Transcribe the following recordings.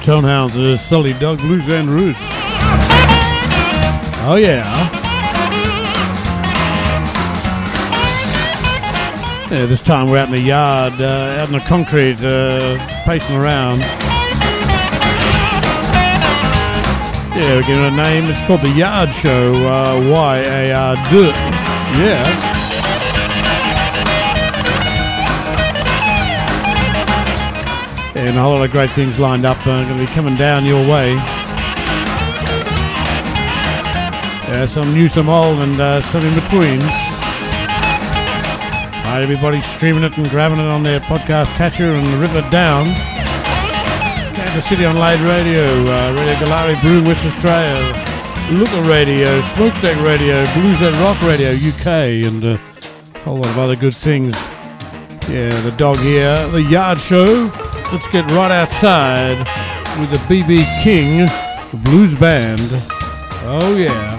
Tonehounds to Salty Dog Blues and Roots. Oh yeah. Yeah, this time we're out in the yard, uh, out in the concrete, uh, pacing around. Yeah, we're giving a name. It's called the Yard Show. Uh, Y-A-R-D. Yeah. And a whole lot of great things lined up uh, going to be coming down your way. Yeah, some new, some old, and uh, some in between. Hi, everybody streaming it and grabbing it on their podcast catcher and rip it down. Kansas City Online Radio, uh, Radio Goolarri, Broome, West Australia, Looker Radio, Smokestack Radio, Blues and Rock Radio, UK, and a whole lot of other good things. Yeah, the dog here, the Yard Show. Let's get right outside with the BB King Blues Band. Oh, yeah.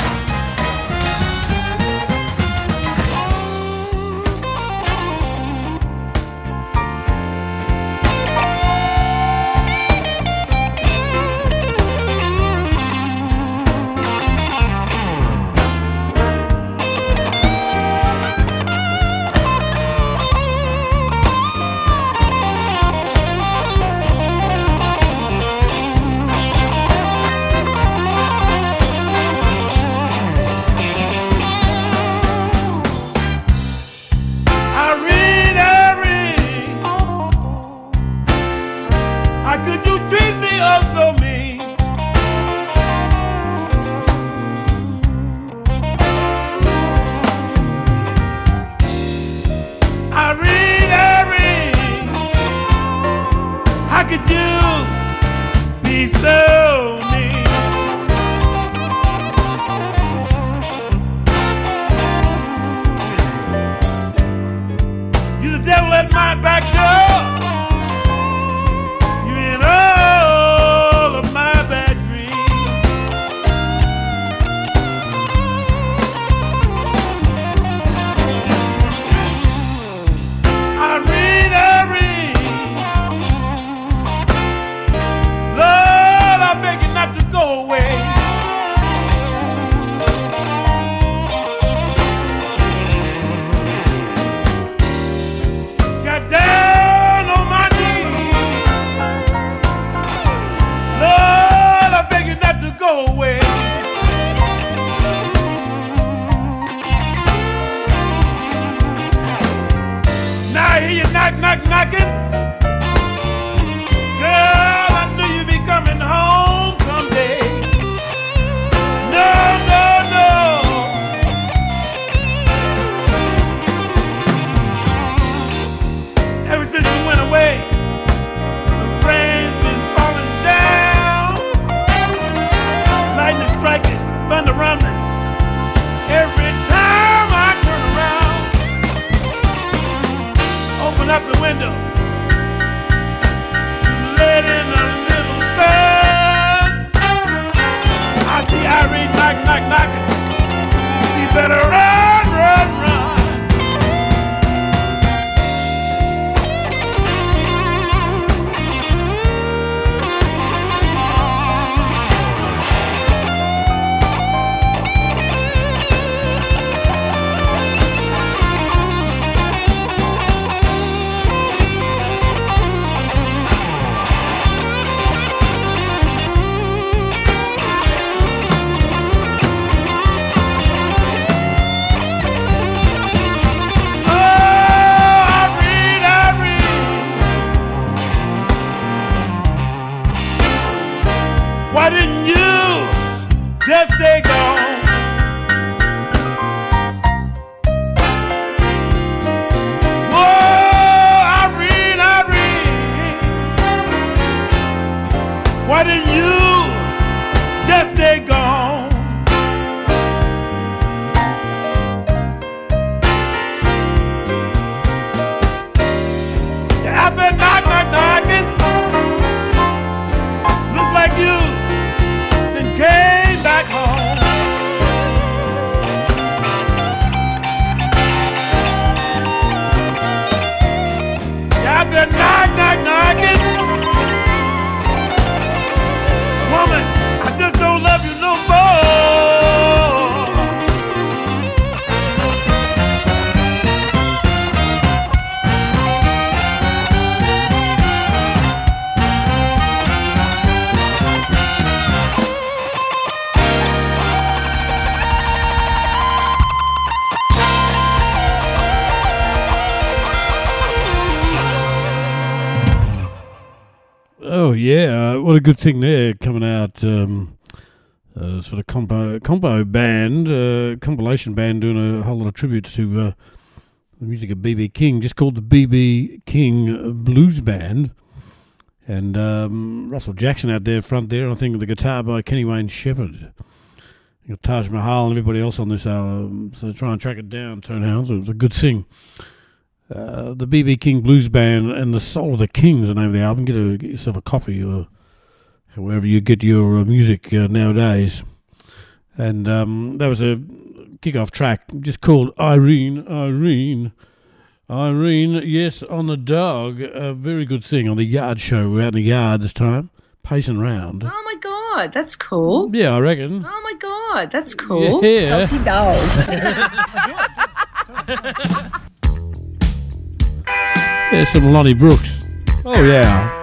Yeah, uh, what a good thing there coming out. Um, uh, sort of combo combo band, uh, compilation band, doing a whole lot of tributes to uh, the music of BB King, just called the BB King Blues Band. And um, Russell Jackson out there front there, I think the guitar by Kenny Wayne Shepherd. You got Taj Mahal and everybody else on this album, so try and track it down, Turnhounds. It was a good thing. Uh, the BB King Blues Band and the Soul of the King is the name of the album. Get, a, get yourself a copy or wherever you get your uh, music uh, nowadays. And um, that was a kickoff track just called Irene, Irene. Irene, yes, on the dog. A very good thing on the yard show. We're out in the yard this time, pacing round. Oh my god, that's cool. Yeah, I reckon. Oh my god, that's cool. Yeah. Salty dog. There's some Lonnie Brooks. Oh, yeah.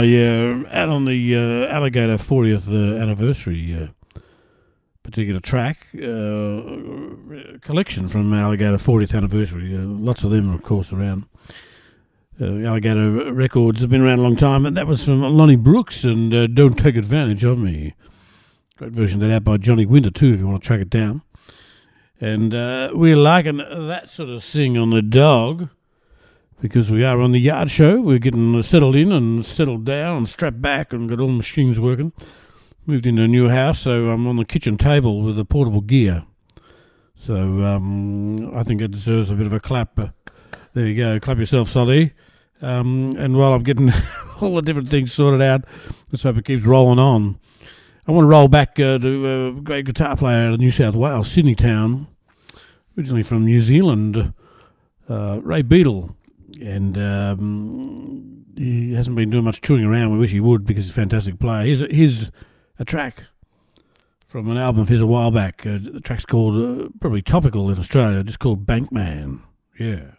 Yeah, out on the uh, Alligator 40th uh, anniversary uh, particular track uh, collection from Alligator 40th anniversary. Uh, lots of them, of course, around. Uh, Alligator Records have been around a long time, and that was from Lonnie Brooks and uh, Don't Take Advantage of Me. Great version of that out by Johnny Winter, too, if you want to track it down. And uh, we're liking that sort of thing on the dog because we are on the yard show. We're getting settled in and settled down and strapped back and got all the machines working. Moved into a new house, so I'm on the kitchen table with the portable gear. So um, I think it deserves a bit of a clap. Uh, there you go. Clap yourself, Solly. Um, and while I'm getting all the different things sorted out, let's hope it keeps rolling on. I want to roll back uh, to a great guitar player out of New South Wales, Sydney Town, originally from New Zealand, uh, Ray Beadle. And um, he hasn't been doing much touring around. We wish he would because he's a fantastic player. Here's a, here's a track from an album of his a while back. Uh, the track's called, uh, probably topical in Australia, just called Bankman. Yeah.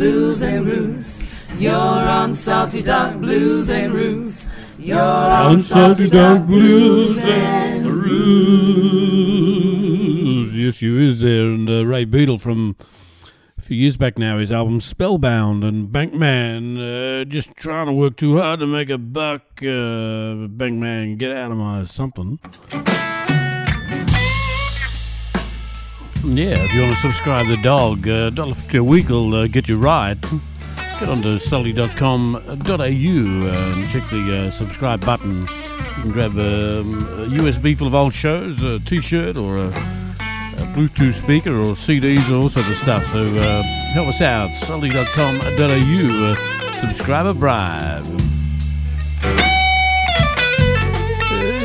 Blues and roots. You're on salty dog blues and roots. You're on salty dog blues and Ruse. Yes, you is there. And uh, Ray Beadle from a few years back now, his album Spellbound and Bankman, uh, just trying to work too hard to make a buck. Uh, Bankman, get out of my something. Yeah, if you want to subscribe to the dog, uh, $1.50 a week will uh, get you right. Get onto salty.com.au uh, and check the uh, subscribe button. You can grab um, a USB full of old shows, a t shirt, or a, a Bluetooth speaker or CDs and all sorts of stuff. So uh, help us out. Salty.com.au. Uh, subscriber bribe.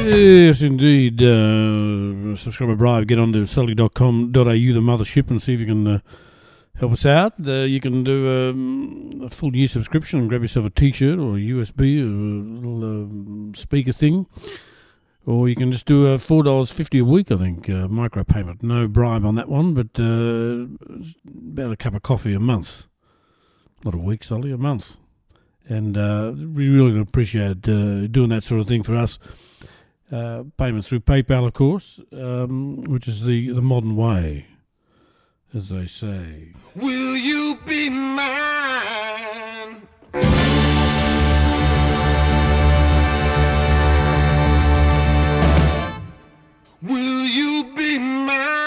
Yes, indeed. Uh, subscriber bribe. Get on onto salty.com.au, the mothership, and see if you can uh, help us out. Uh, you can do um, a full year subscription and grab yourself a T-shirt or a USB or a little um, speaker thing, or you can just do a dollars fifty a week. I think uh, micro payment, no bribe on that one, but uh, about a cup of coffee a month, not a week, Sully, a month. And uh, we really appreciate uh, doing that sort of thing for us. Uh, payments through PayPal, of course, um, which is the, the modern way, as they say. Will you be mine? Will you be mine?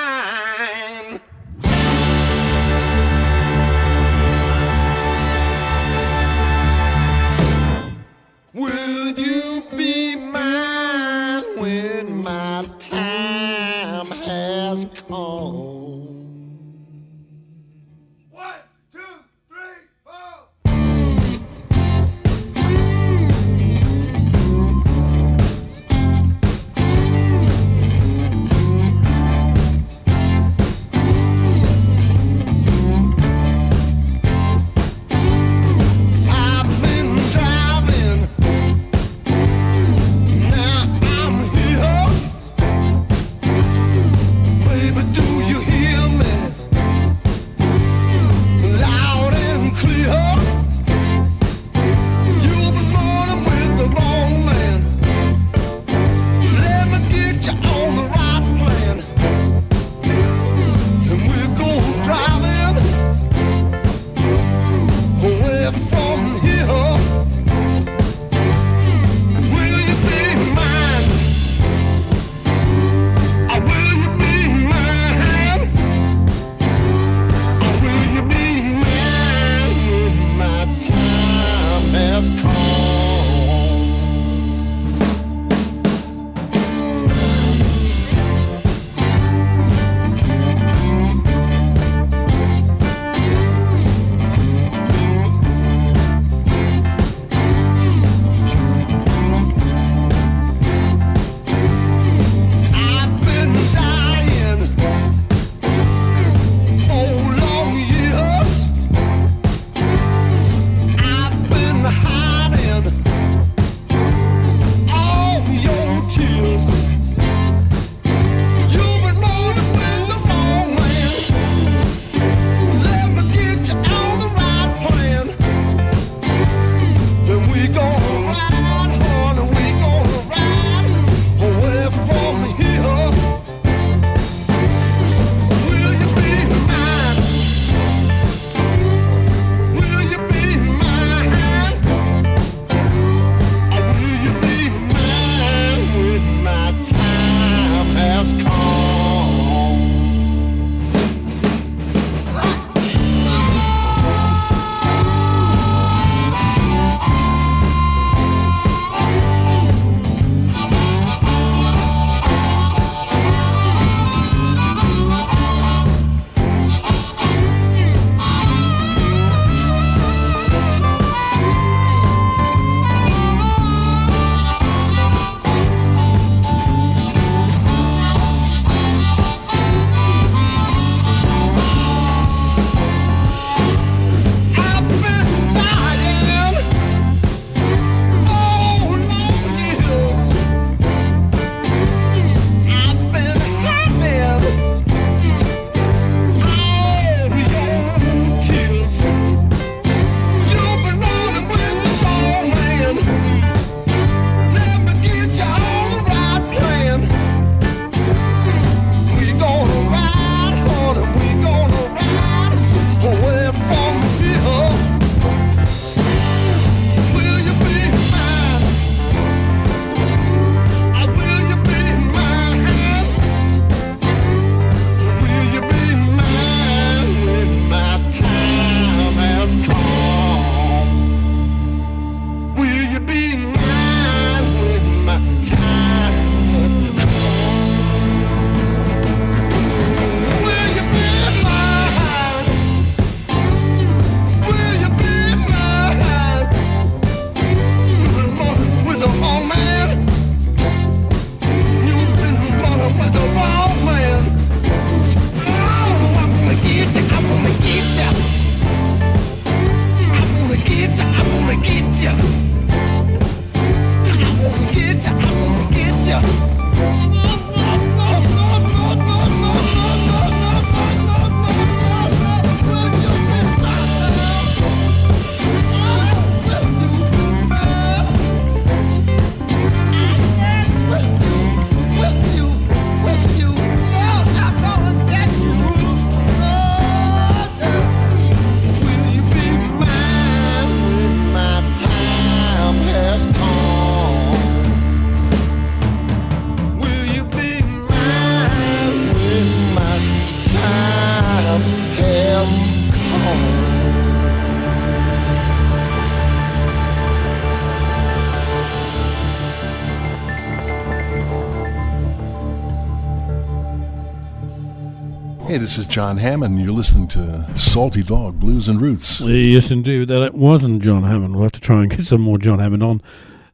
This is John Hammond. You're listening to Salty Dog Blues and Roots. Yes, indeed. That wasn't John Hammond. We'll have to try and get some more John Hammond on.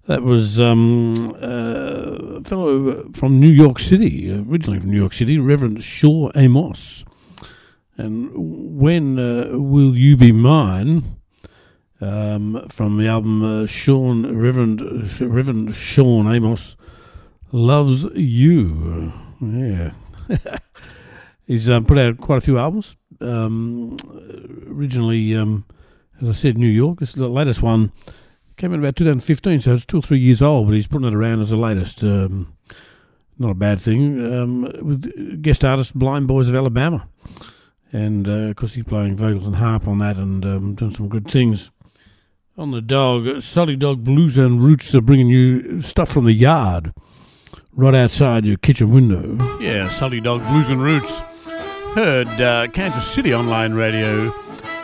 That was um, uh, a fellow from New York City, originally from New York City, Reverend Shaw Amos. And when uh, will you be mine? Um, from the album uh, Sean Reverend Reverend Shawn Amos loves you. Yeah, he's um, put out quite a few albums. Um, originally, um, as I said, New York. This is the latest one came out about 2015, so it's two or three years old. But he's putting it around as the latest. Um, not a bad thing. Um, with guest artist Blind Boys of Alabama, and uh, of course he's playing vocals and harp on that, and um, doing some good things. On the dog, Salty Dog Blues and Roots are bringing you stuff from the yard, right outside your kitchen window. Yeah, Salty Dog Blues and Roots. Heard uh, Kansas City Online Radio,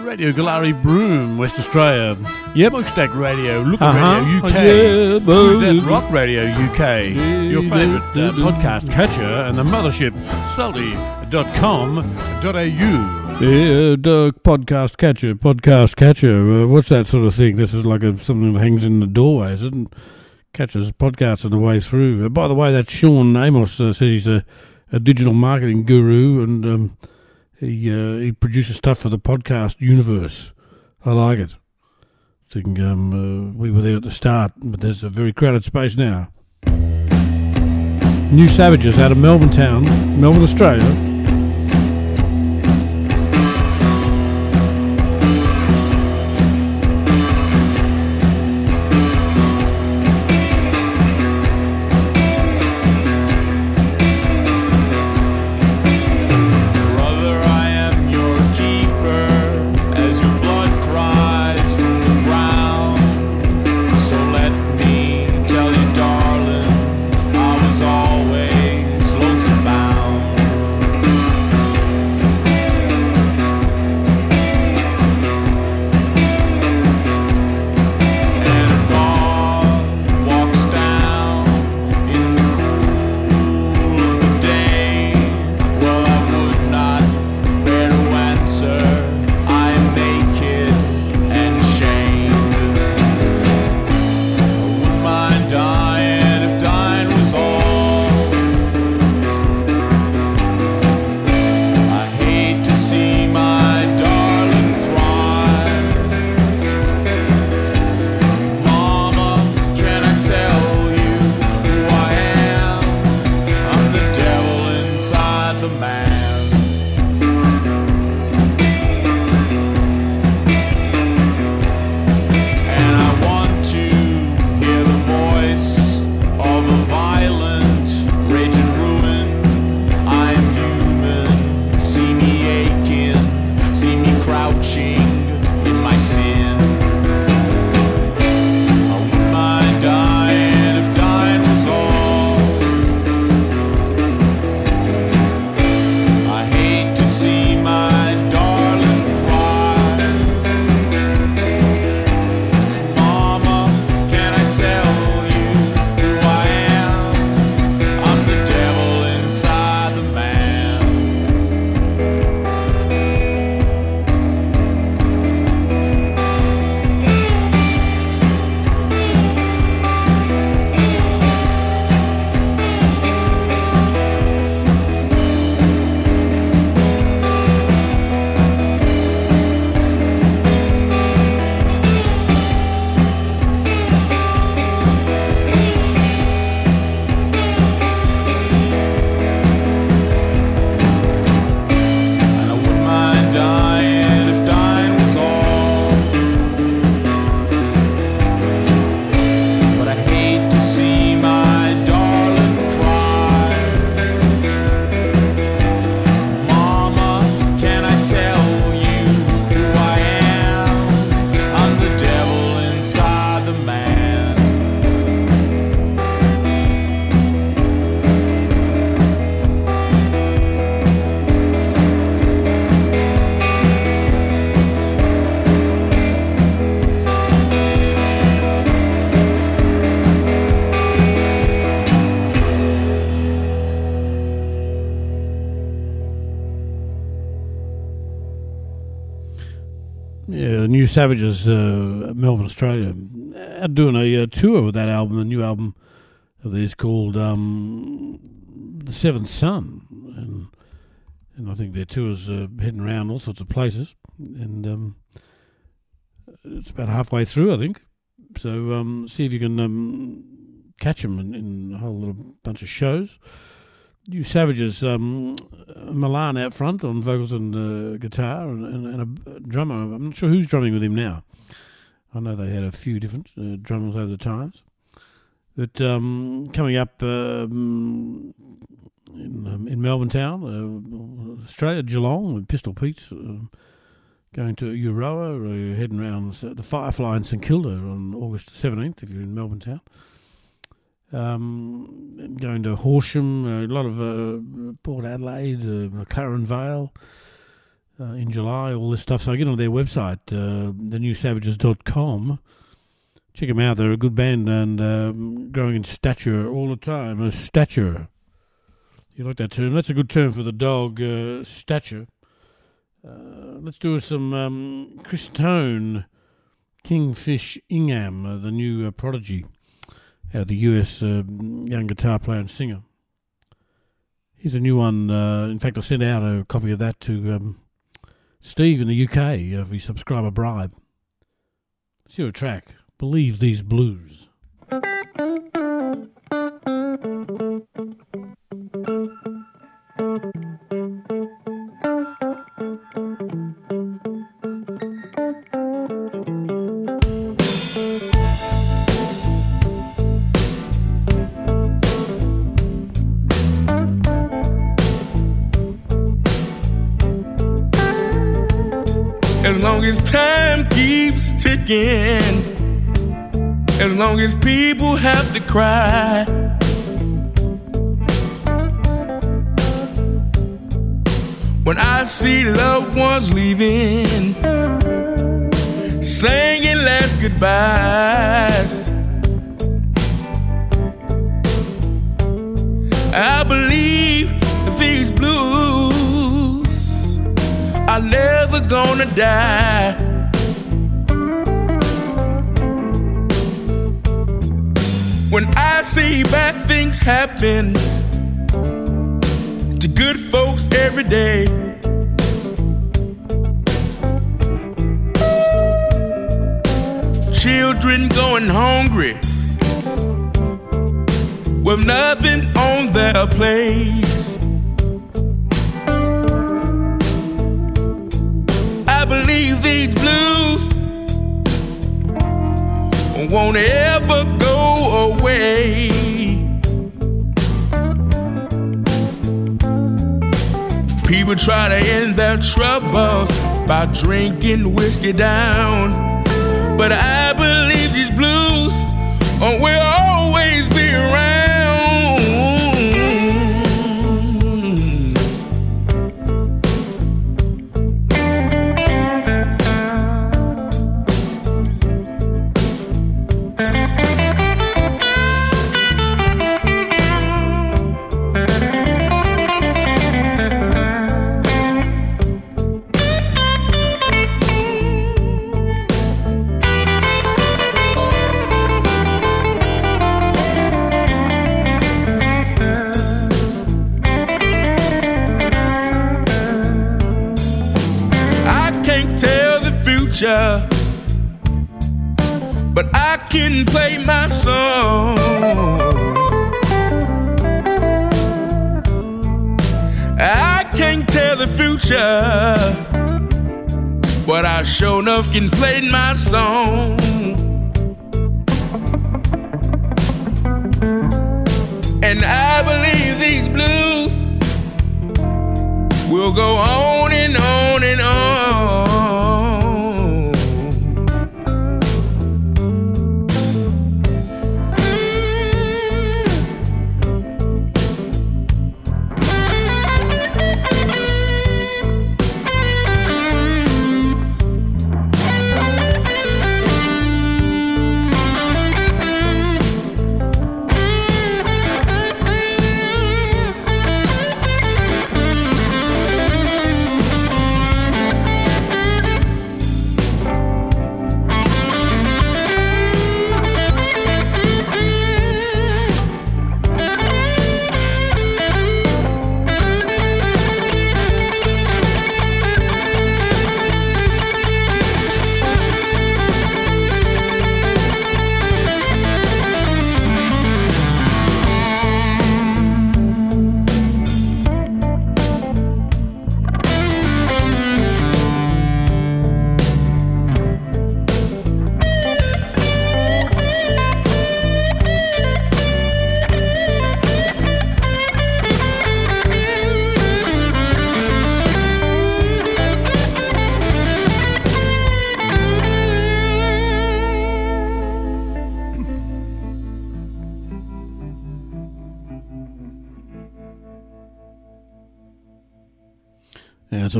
Radio Goolarri Broome, West Australia, Yellowstack Radio, Look Uh-huh. Radio UK, Yeah, Blues. Rock Radio UK, your favourite uh, podcast catcher, and the mothership, salty.com.au. Yeah, Doug, podcast catcher, podcast catcher. Uh, what's that sort of thing? This is like a, something that hangs in the doorways, isn't Catches podcasts on the way through. Uh, by the way, that's Shawn Amos uh, says he's a, a digital marketing guru and um, he uh, he produces stuff for the podcast universe. I like it. I think um, uh, we were there at the start, but there's a very crowded space now. New Savages out of Melbourne Town, Melbourne, Australia. Savages, uh, Melbourne, Australia, are doing a uh, tour with that album, the new album of theirs called um, The Seventh Son, and and I think their tour's uh, heading around all sorts of places, and um, it's about halfway through, I think. So um, see if you can um, catch them in, in a whole little bunch of shows. New Savages, um, Milan out front on vocals and uh, guitar, and, and, and a drummer. I'm not sure who's drumming with him now. I know they had a few different uh, drummers over the times. But um, coming up um, in, um, in Melbourne Town, uh, Australia, Geelong, with Pistol Pete's uh, going to Euroa, heading around the Firefly in St Kilda on August 17th if you're in Melbourne Town. Um, going to Horsham, a lot of uh, Port Adelaide, uh, McLaren Vale uh, in July, all this stuff. So I get on their website, uh, thenewsavages.com. Check them out. They're a good band and um, growing in stature all the time. A stature. You like that term? That's a good term for the dog, uh, stature. Uh, let's do some um, Christone, Kingfish Ingram, uh, the new uh, prodigy out of the US uh, young guitar player and singer. Here's a new one. Uh, in fact, I sent out a copy of that to um, Steve in the UK of his subscriber bribe. Let's a track. Believe these blues. Ticking, as long as people have to cry. When I see loved ones leaving, singing last goodbyes, I believe these blues are never gonna die. When I see bad things happen to good folks every day. Children going hungry with nothing on their plates. I believe these blues won't ever go People try to end their troubles by drinking whiskey down. But I believe these blues oh, will the but I sure enough can play my song. And I believe these blues will go on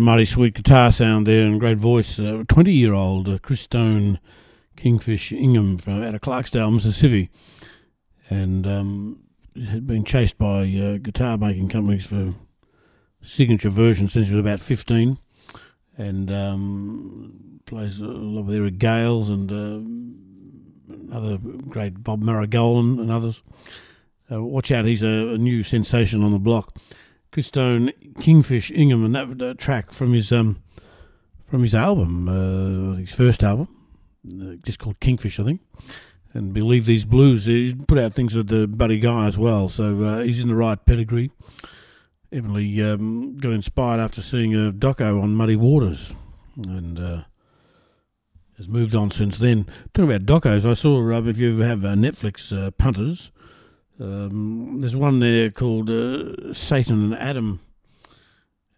a mighty sweet guitar sound there and great voice. Uh, 20 year old uh, Chris Stone Kingfish Ingham from out of Clarksdale, Mississippi. And um, had been chased by uh, guitar making companies for signature versions since he was about 15. And um, plays a lot with Eric Gales and uh, other great Bob Margolin and others. Uh, watch out, he's a, a new sensation on the block. Christone, Kingfish Ingram, and that, track from his um, from his album, uh, his first album, uh, just called Kingfish, I think. And believe these blues, he's put out things with the Buddy Guy as well, so uh, he's in the right pedigree. Evidently um, got inspired after seeing a doco on Muddy Waters, and uh, has moved on since then. Talking about docos, I saw uh, if you have uh, Netflix uh, punters, um, there's one there called uh, Satan and Adam,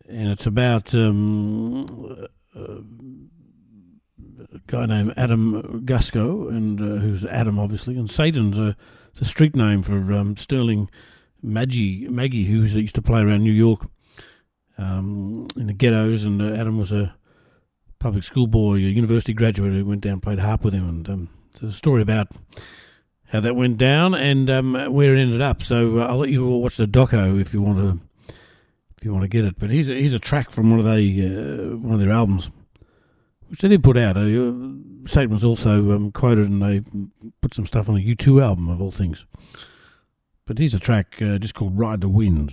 and it's about um, a guy named Adam Gussow, and uh, who's Adam obviously, and Satan's a, a street name for um, Sterling Magee, Magee, who used to play around New York um, in the ghettos, and uh, Adam was a public school boy, a university graduate who went down and played harp with him, and um, it's a story about how that went down and um, where it ended up. So uh, I'll let you all watch the doco if you want to, if you want to get it. But here's a, here's a track from one of they uh, one of their albums, which they did put out. Uh, Satan was also um, quoted, and they put some stuff on a U2 album of all things. But here's a track uh, just called "Ride the Wind."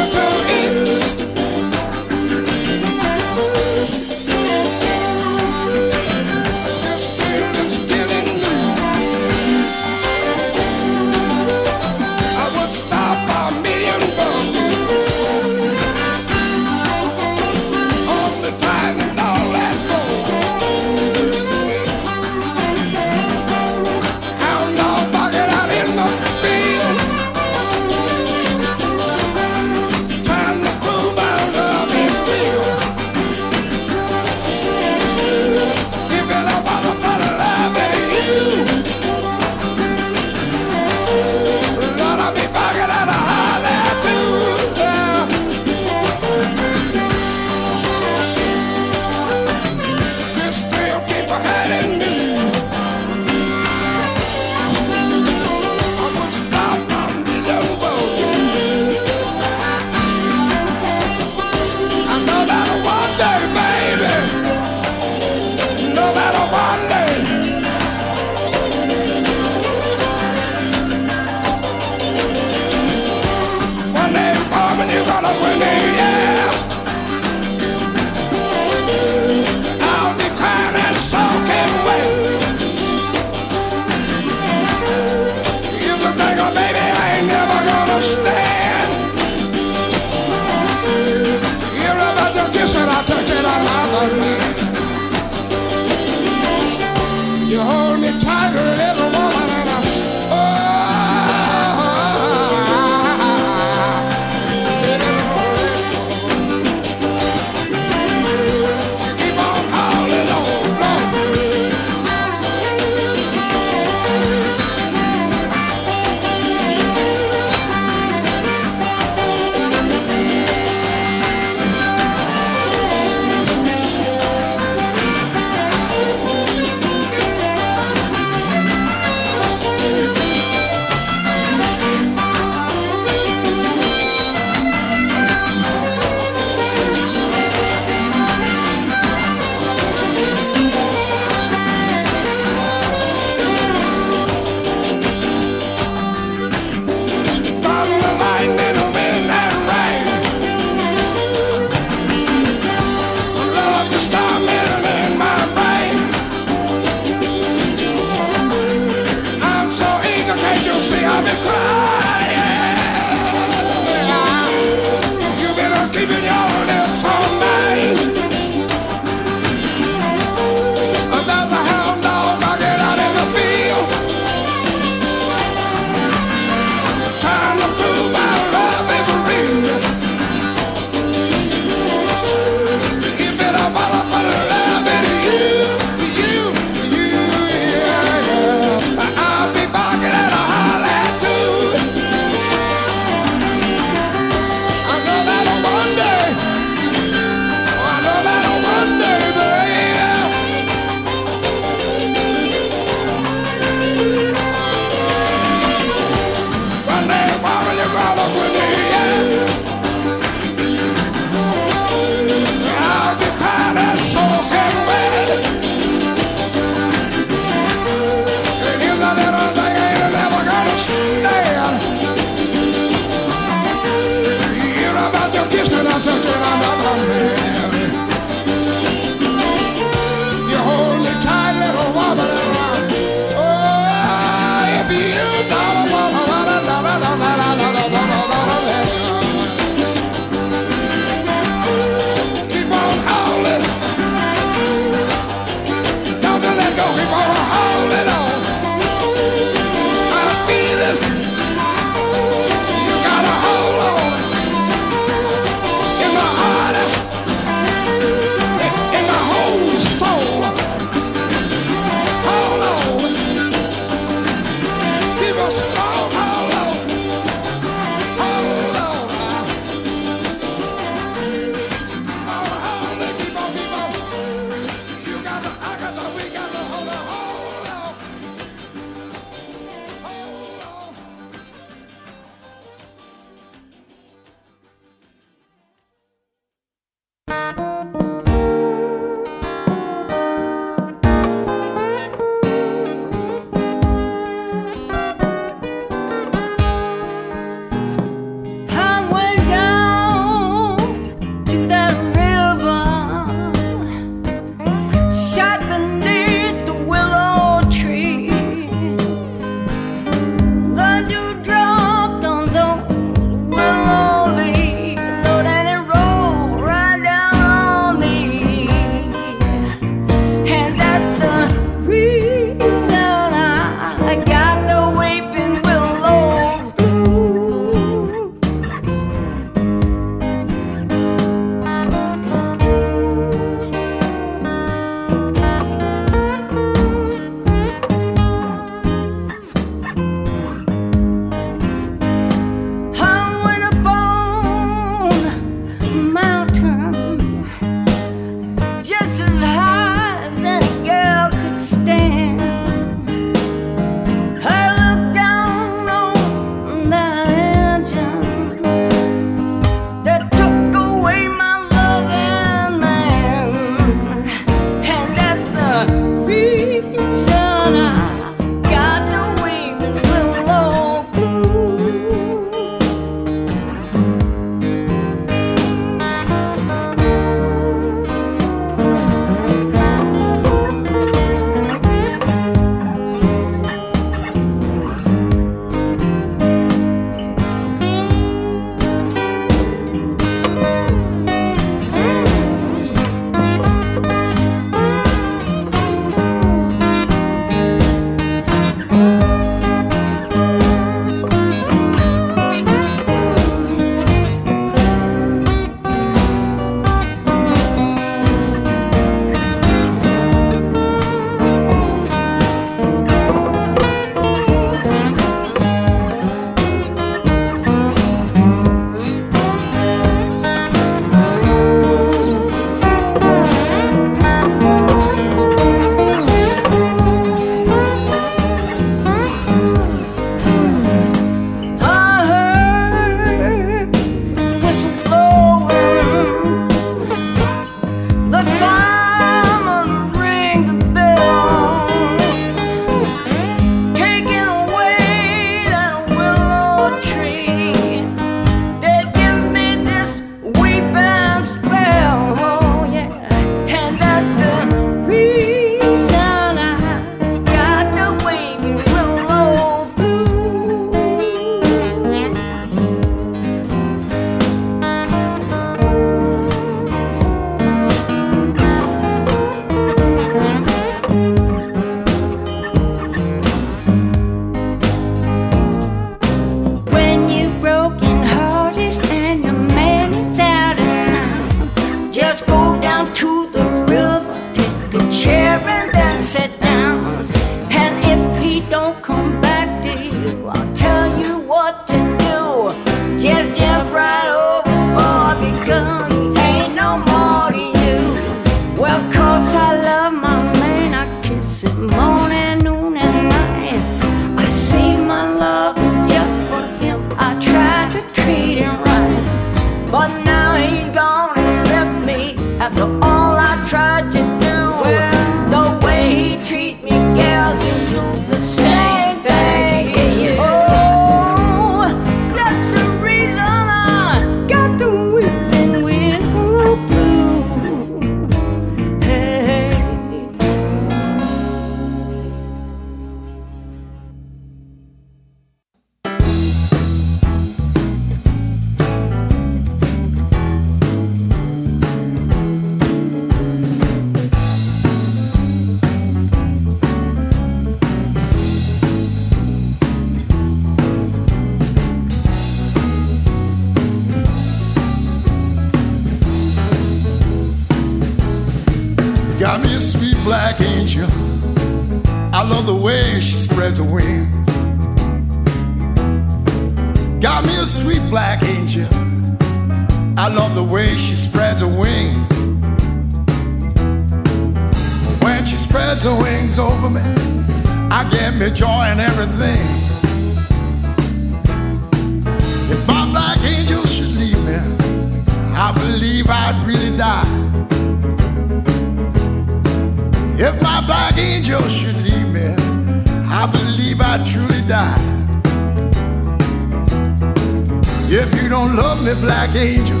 If you don't love me, black angel,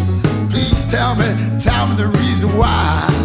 please tell me, tell me the reason why.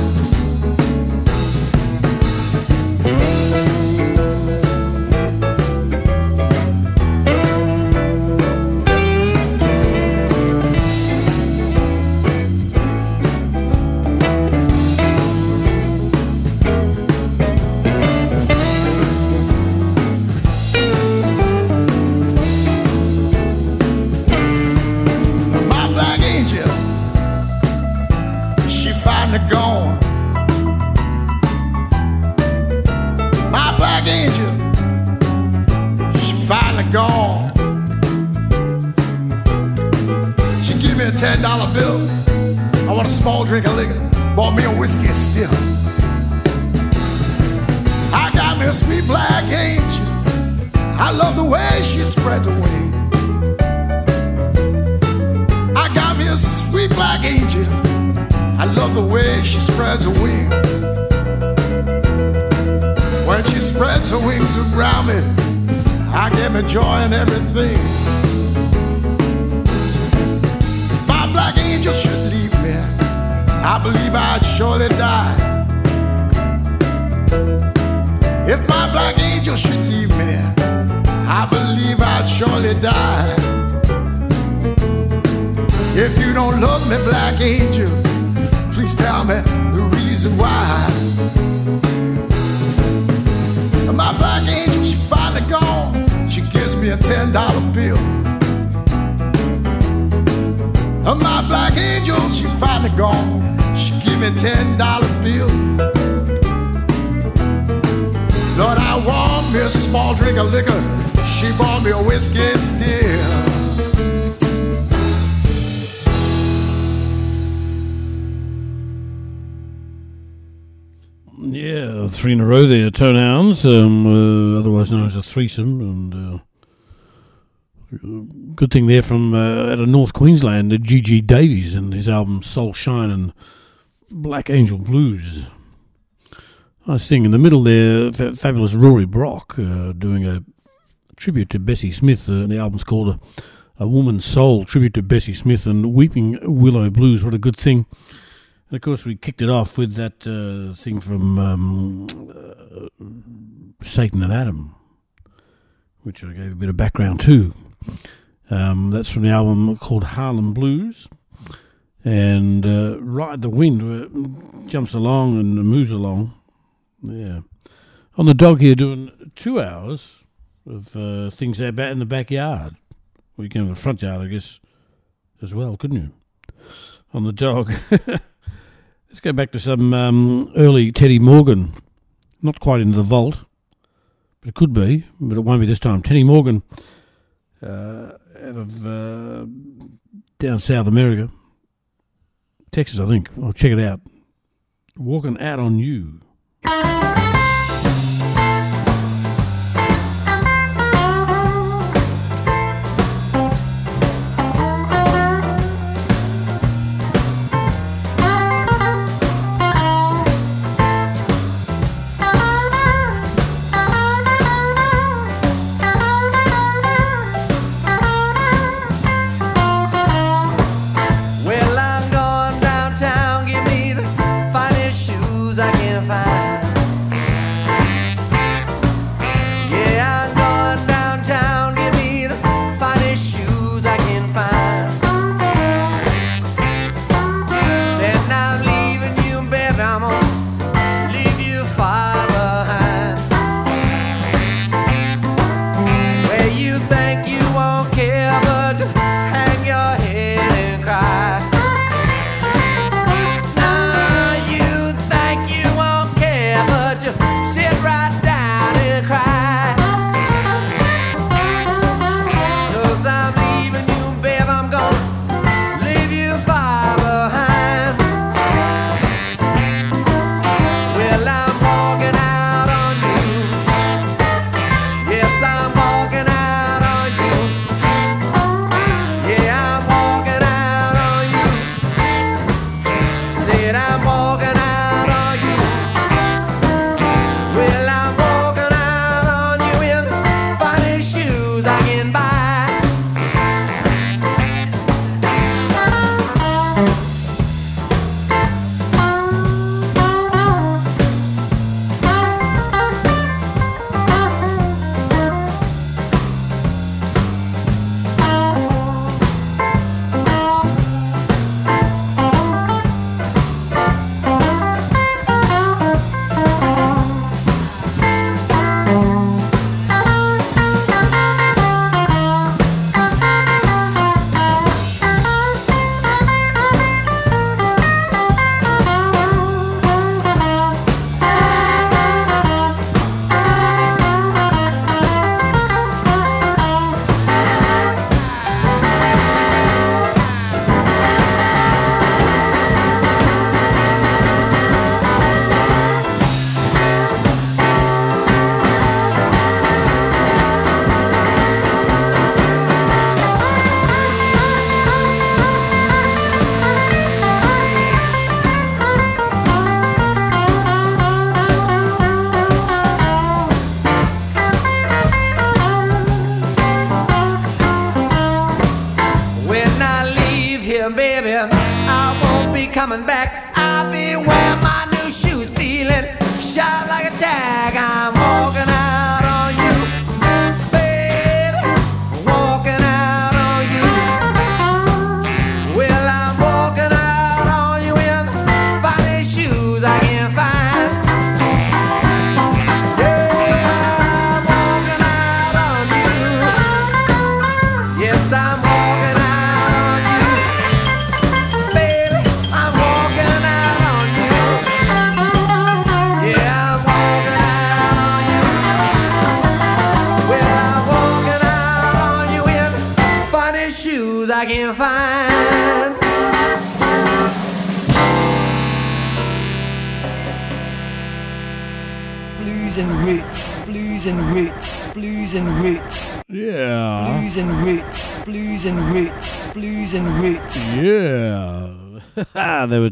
Um, uh, otherwise known as a threesome. And uh, good thing there from uh, out of North Queensland, uh, G.G. Davies and his album Soul Shine and Black Angel Blues. Nice thing. In the middle there, fa- fabulous Rory Block uh, doing a tribute to Bessie Smith. Uh, the album's called a, a Woman's Soul, tribute to Bessie Smith and Weeping Willow Blues. What a good thing. And of course, we kicked it off with that uh, thing from um, uh, Satan and Adam, which I gave a bit of background to. Um, that's from the album called Harlem Blues. And uh, Ride the Wind uh, jumps along and moves along. Yeah. On the dog here, doing two hours of uh, things out in the backyard. Well, you can have a front yard, I guess, as well, couldn't you? On the dog. Let's go back to some um, early Teddy Morgan. Not quite into the vault, but it could be, but it won't be this time. Teddy Morgan, uh, out of uh, down South America, Texas, I think. I'll check it out. Walking out on you.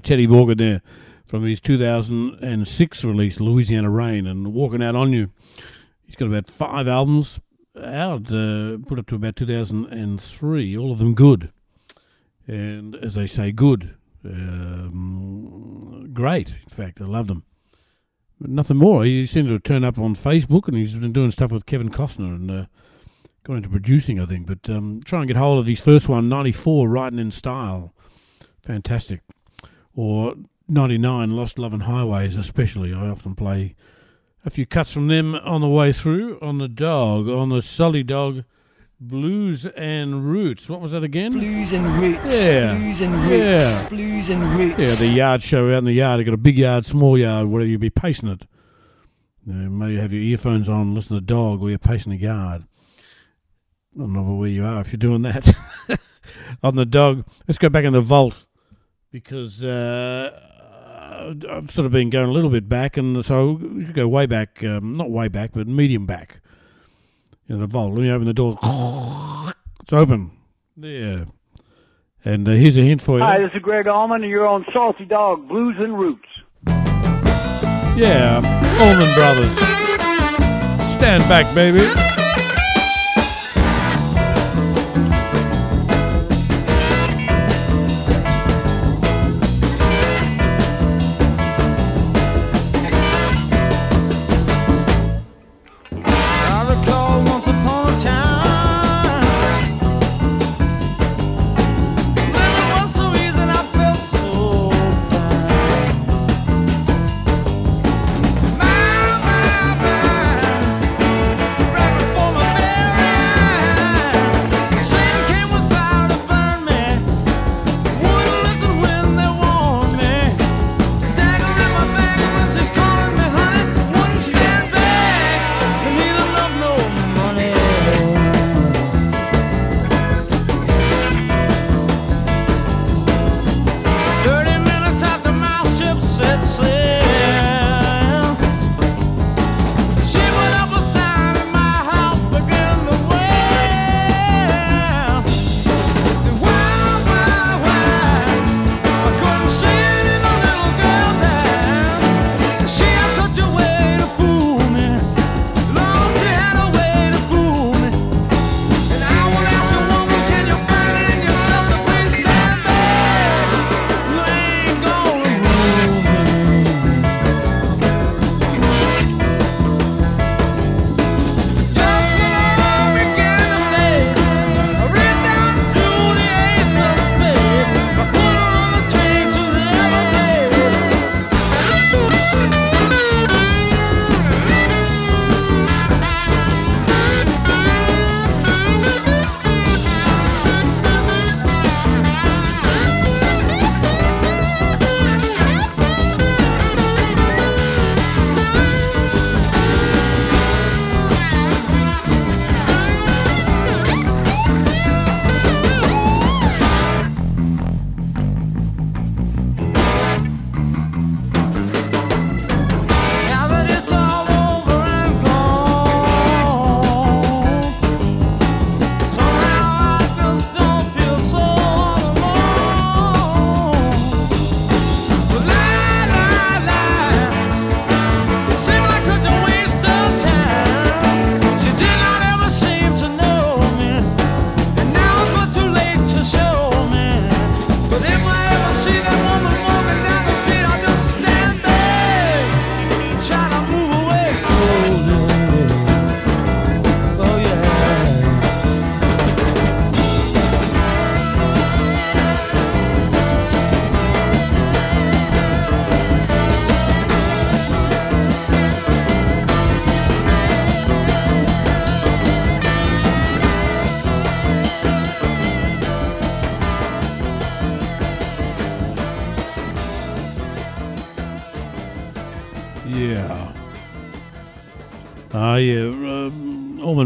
Teddy Morgan there from his 2006 release, Louisiana Rain, and Walking Out On You. He's got about five albums out, uh, put up to about 2003, all of them good. And as they say, good. Um, great, in fact, I love them. But nothing more. He seems to turn up on Facebook and he's been doing stuff with Kevin Costner and uh, got into producing, I think. But um, try and get hold of his first one, 94, Riding in Style. Fantastic. Or 99, Lost Love and Highways, especially. I often play a few cuts from them on the way through on the dog, on the Salty Dog Blues and Roots. What was that again? Blues and roots, Yeah. blues and roots, Yeah. blues and roots. Yeah, the yard show out in the yard. You've got a big yard, small yard, whatever you be pacing it. You know, maybe have your earphones on, listen to the dog, or you're pacing the yard. I don't know where you are if you're doing that. on the dog, let's go back in the vault because uh, I've sort of been going a little bit back, and so we should go way back, um, not way back, but medium back. You know, the vault. Let me open the door. It's open. There. And uh, here's a hint for you. Hi, this is Gregg Allman, and you're on Salty Dog Blues and Roots. Yeah, Allman Brothers. Stand back, baby.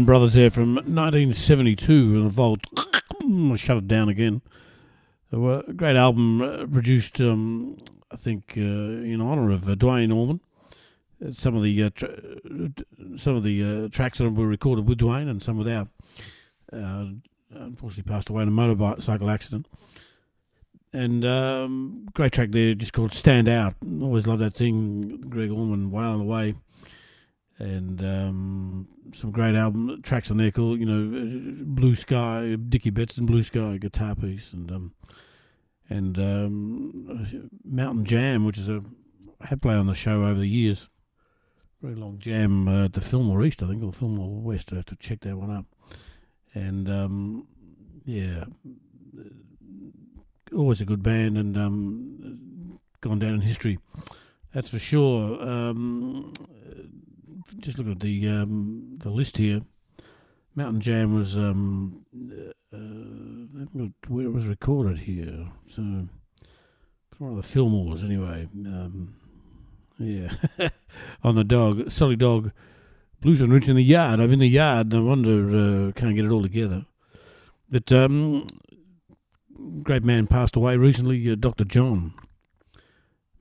Brothers there from 1972 in the vault. Shut it down again. A great album uh, produced, um, I think, uh, in honour of uh, Duane Allman. Uh, Some of the uh, tra- some of the uh, tracks that were recorded with Duane and some without. Uh, unfortunately, passed away in a motorcycle accident. And um, great track there, just called "Stand Out." Always love that thing. Gregg Allman wailing away and um, some great album tracks on there called you know Blue Sky, Dickey Betts and Blue Sky guitar piece, and um, and um, Mountain Jam, which is a had play on the show over the years. Very long jam uh, at the Fillmore East, I think, or Fillmore West. I have to check that one up. And um, yeah, always a good band, and um, gone down in history. That's for sure. Um, just looking at the um, the list here. Mountain Jam was um, uh, where it was recorded here. So it's one of the Fillmores anyway. Um, yeah, on the dog, Salty Dog, Blues and Roots in the yard. I'm in the yard. No wonder uh, can't get it all together. But um, great man passed away recently, uh, Doctor John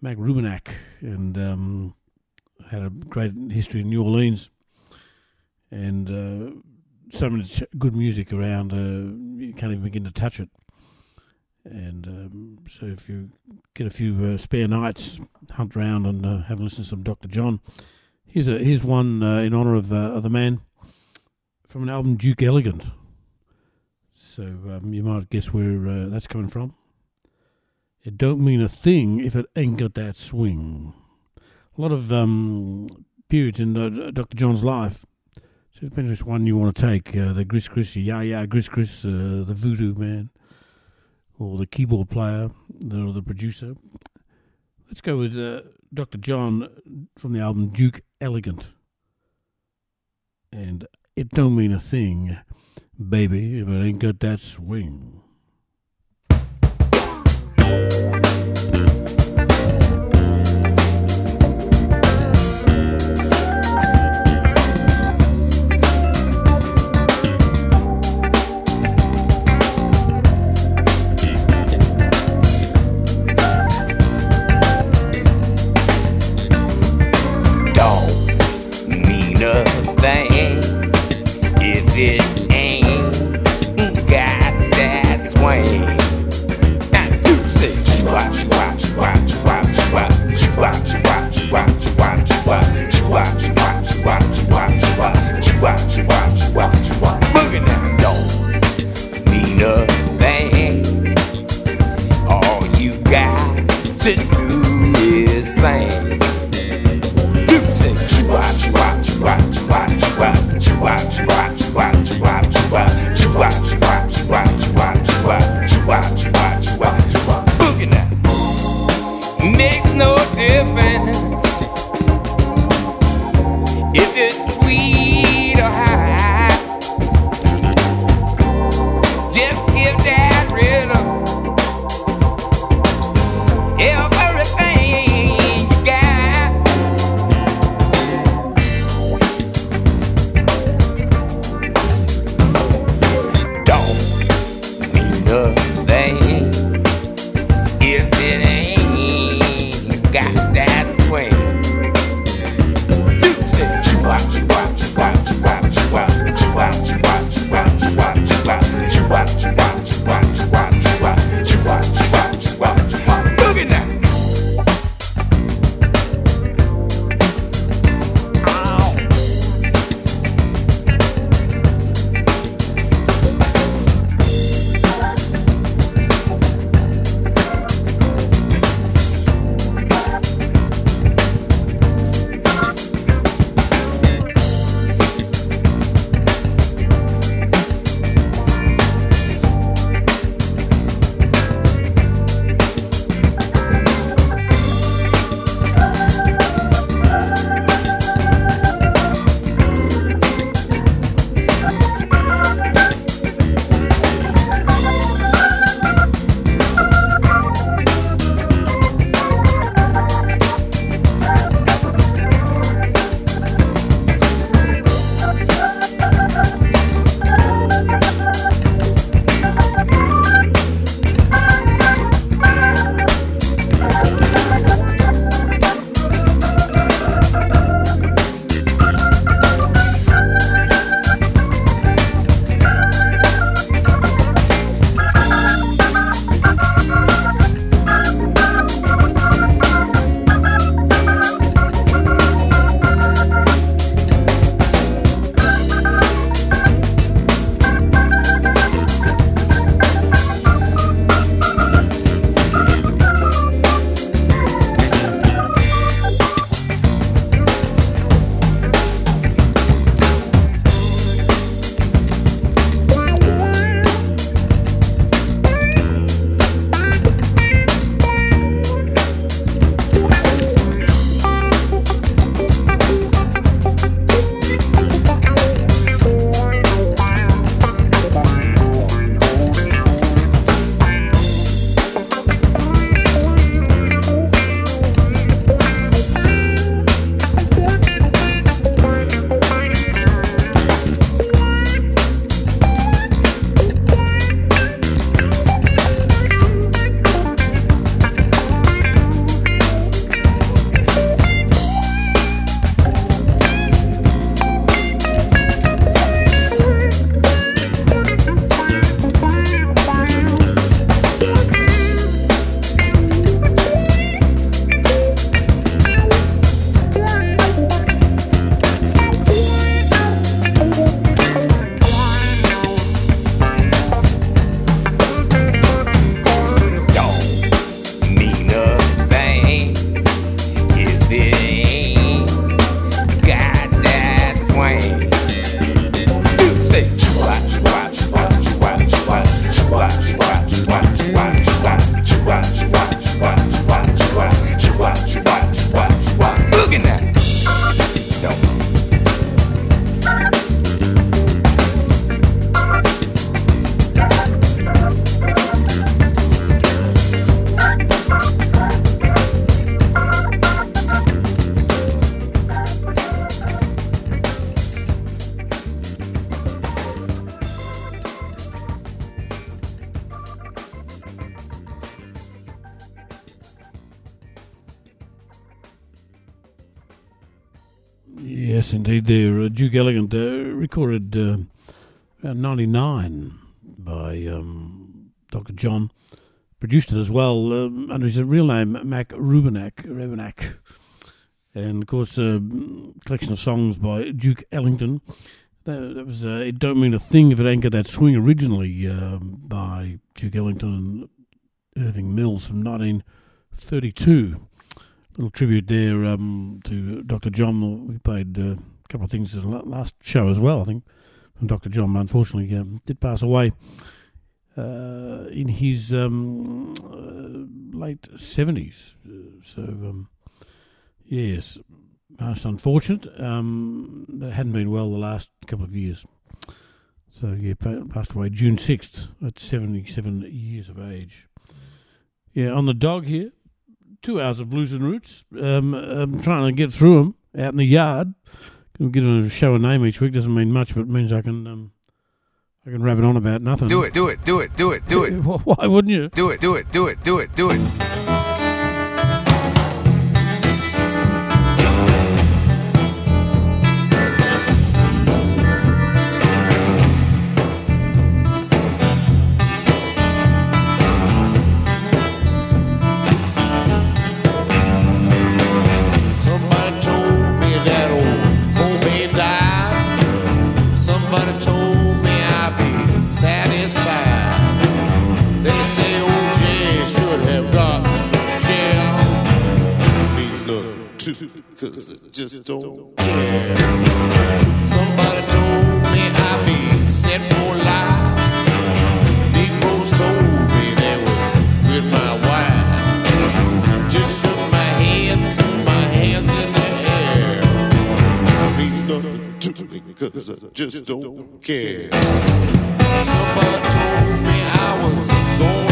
Mac Rebennack, and um, had a great history in New Orleans, and uh, so much good music around. Uh, you can't even begin to touch it. And um, so, if you get a few uh, spare nights, hunt around and uh, have a listen to some Dr. John. Here's a here's one uh, in honor of, uh, of the man from an album Duke Elegant. So um, you might guess where that's coming from. It don't mean a thing if it ain't got that swing. A lot of um, periods in uh, Dr. John's life. So it depends which one you want to take. Uh, the Gris-Gris, yeah, yeah, Gris-Gris, uh, the voodoo man, or the keyboard player, or the producer. Let's go with uh, Dr. John from the album Duke Elegant. And it don't mean a thing, baby, if it ain't got that swing. you. Uh, Duke Elegant uh, recorded uh, around '99 by um, Dr. John. Produced it as well um, under his real name, Mac Rebennack. Rebennack. And of course, a collection of songs by Duke Ellington. That, that was uh, It Don't Mean a Thing If It Ain't Got That Swing, originally um, by Duke Ellington and Irving Mills from 1932 little tribute there um, to Dr. John. We played uh, couple of things last show as well, I think, from Dr. John. Unfortunately, um, did pass away uh, in his um, uh, late 70s. so, um, yes, most unfortunate. Um, that hadn't been well the last couple of years. So, yeah, passed away June 6th at 77 years of age. Yeah, on the dog here, two hours of blues and roots. Um, I'm trying to get through them out in the yard. We'll get a show a name each week doesn't mean much, but it means I can um, I can rabbit on about nothing. Do it, do it, do it, do it, do it. Why wouldn't you? Do it, do it, do it, do it, do it. Nothing to me, cause I just don't care. Somebody told me I'd be set for life. Negroes told me they was with my wife. Just shook my head, threw my hands in the air. Means nothing to me, cause I just don't care. Somebody told me I was gonna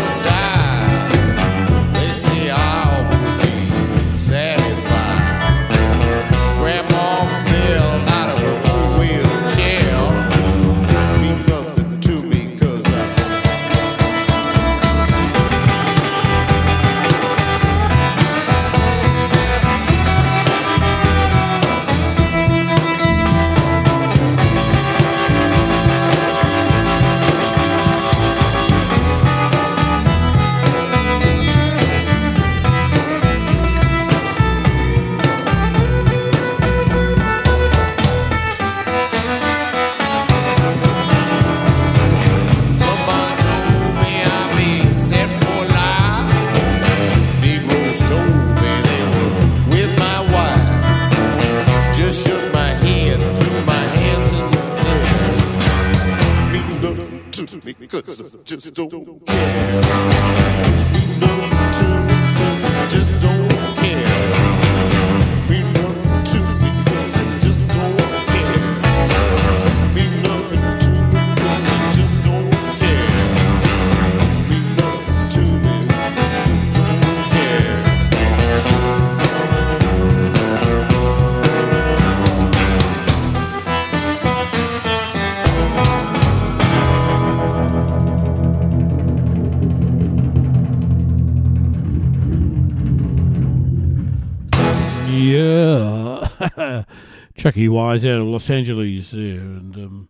Chucky Wise out of Los Angeles there and um,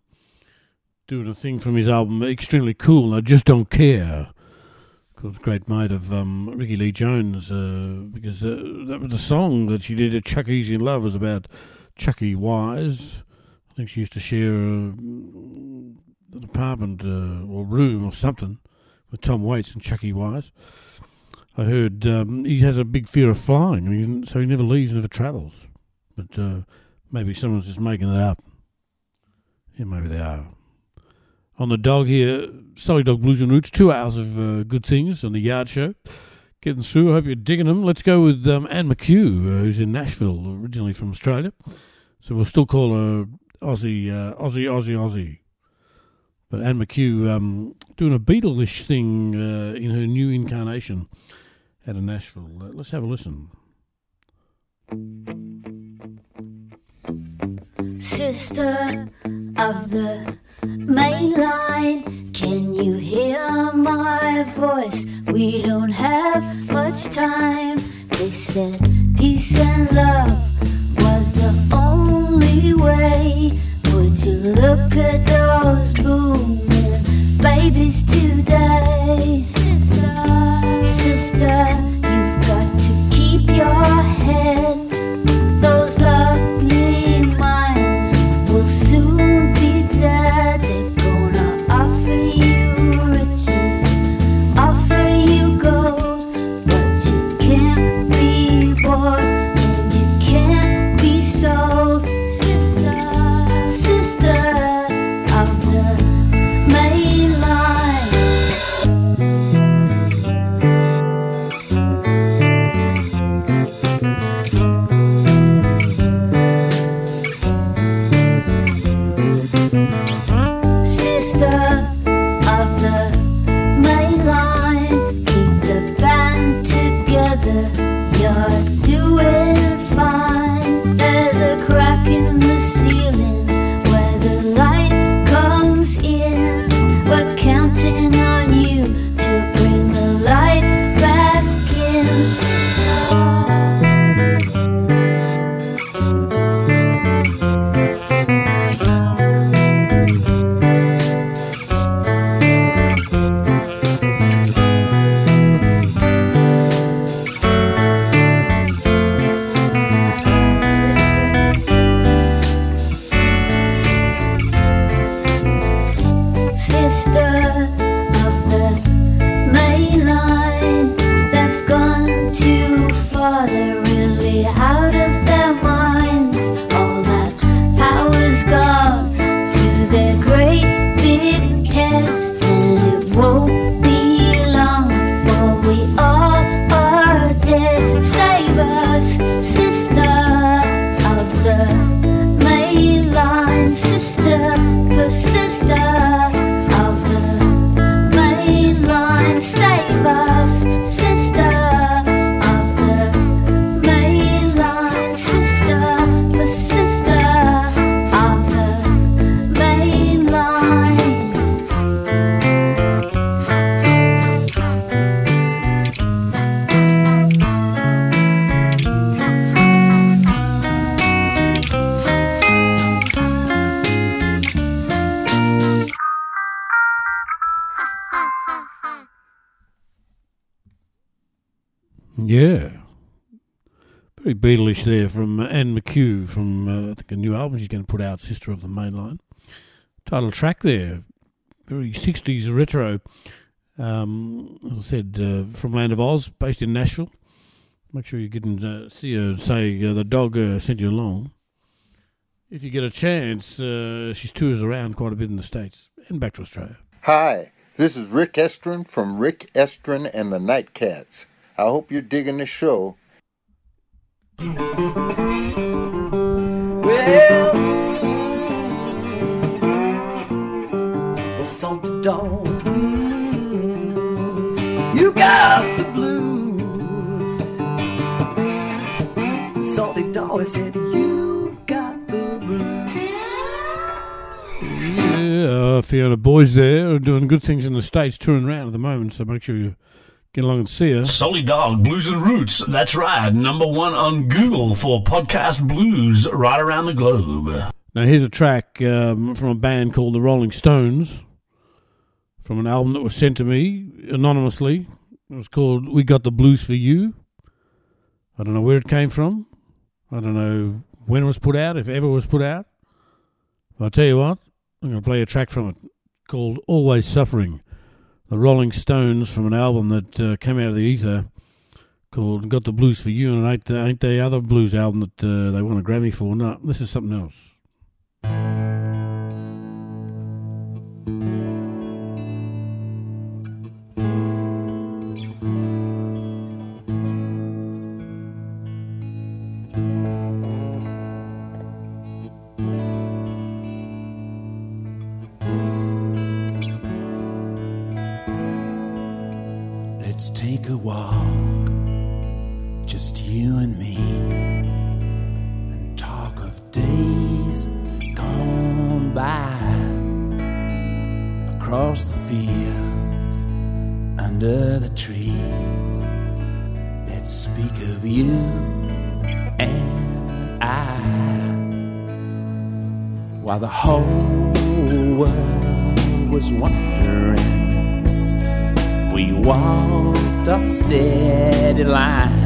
doing a thing from his album Extremely Cool. I just don't care. Because great mate of um, Rickie Lee Jones, uh, because uh, that was the song that she did at Chuck E.'s in Love was about Chucky Wise. I think she used to share uh, an apartment uh, or room or something with Tom Waits and Chucky Wise. I heard um, he has a big fear of flying, I mean, so he never leaves, never travels. But uh, maybe someone's just making it up. Yeah, maybe they are. On the dog here, Salty Dog Blues and Roots, two hours of uh, good things on the Yard Show. Getting through, I hope you're digging them. Let's go with um, Anne McCue, uh, who's in Nashville, originally from Australia. So we'll still call her Aussie, uh, Aussie, Aussie, Aussie. But Anne McCue um, doing a Beatles thing uh, in her new incarnation out of Nashville. Uh, let's have a listen. Sister of the main line, can you hear my voice? We don't have much time. They said peace and love was the only way. Would you look at those booming babies today? Sister, sister, you've got to keep your head. Very Beatlish there from uh, Anne McCue from, uh, I think, a new album she's going to put out, Sister of the Mainline. Title track there. Very 60s retro. Um, as I said, uh, from Land of Oz, based in Nashville. Make sure you get and uh, see her say uh, the dog uh, sent you along. If you get a chance, she tours around quite a bit in the States and back to Australia. Hi, this is Rick Estrin from Rick Estrin and the Nightcats. I hope you're digging the show. Well, dog, mm, you got the blues. Salty dog I said you got the blues. Yeah, uh, Fiona Boyes there doing good things in the States, touring around at the moment, so make sure you get along and see us. Salty Dog Blues and Roots. That's right. Number one on Google for podcast blues right around the globe. Now, here's a track um, from a band called the Rolling Stones from an album that was sent to me anonymously. It was called We Got the Blues for You. I don't know where it came from. I don't know when it was put out, if ever it was put out. But I'll tell you what, I'm going to play a track from it called Always Suffering. The Rolling Stones from an album that uh, came out of the ether called Got the Blues for You, and ain't, ain't the other blues album that uh, they won a Grammy for. No, this is something else. While the whole world was wondering. We walked a steady line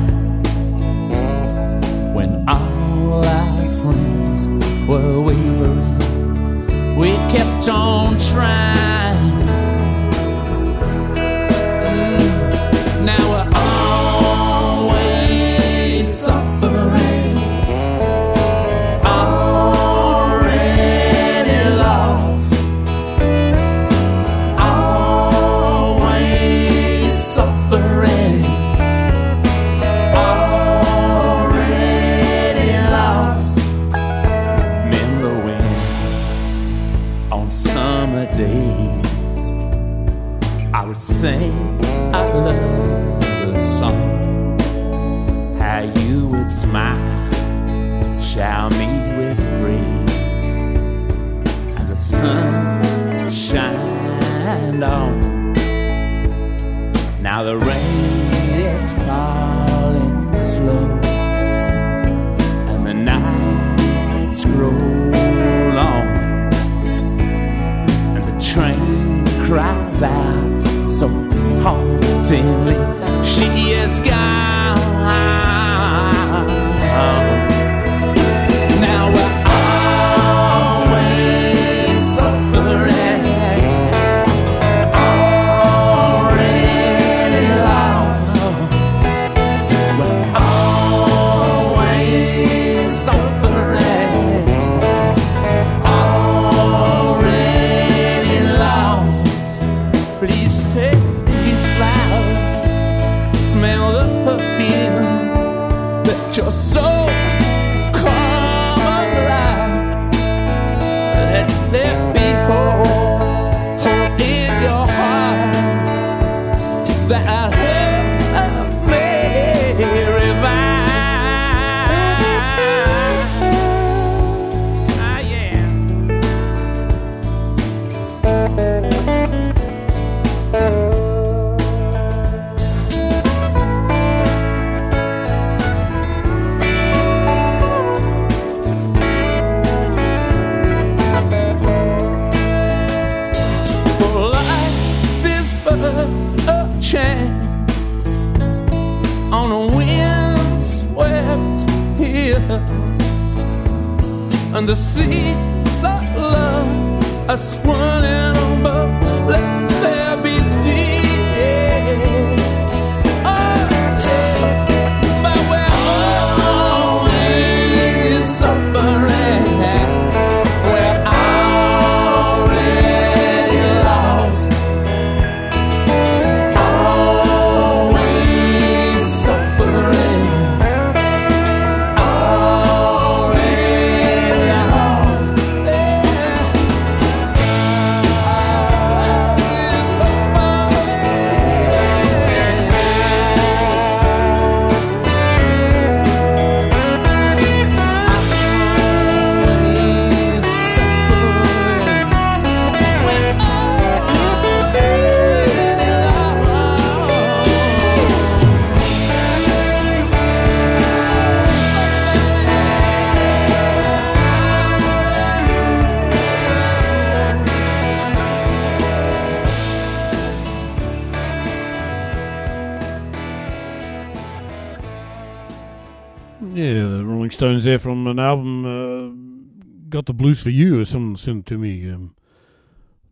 Stones there from an album, uh, Got the Blues for You, or someone sent to me. Um,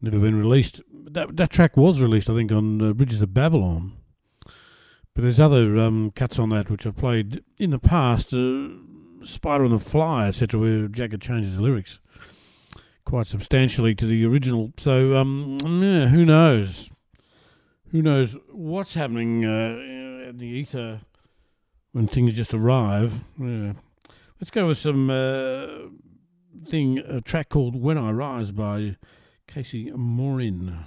never been released. That that track was released, I think, on uh, Bridges of Babylon. But there's other um, cuts on that which I've played in the past. Uh, Spider and the Fly, etc., where Jagger changes the lyrics quite substantially to the original. So, um, yeah, who knows? Who knows what's happening uh, in the ether when things just arrive? Yeah. Let's go with some uh, thing, a track called "When I Rise" by Casey Morin.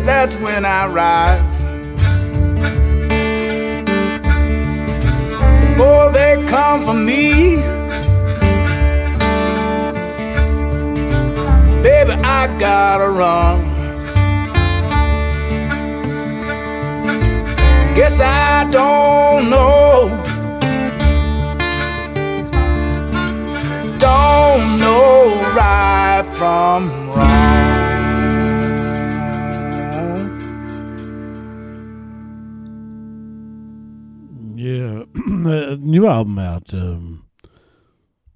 Baby, that's when I rise. before they come for me. Baby, I gotta run. Guess I don't know. Don't know right from wrong. New album out um,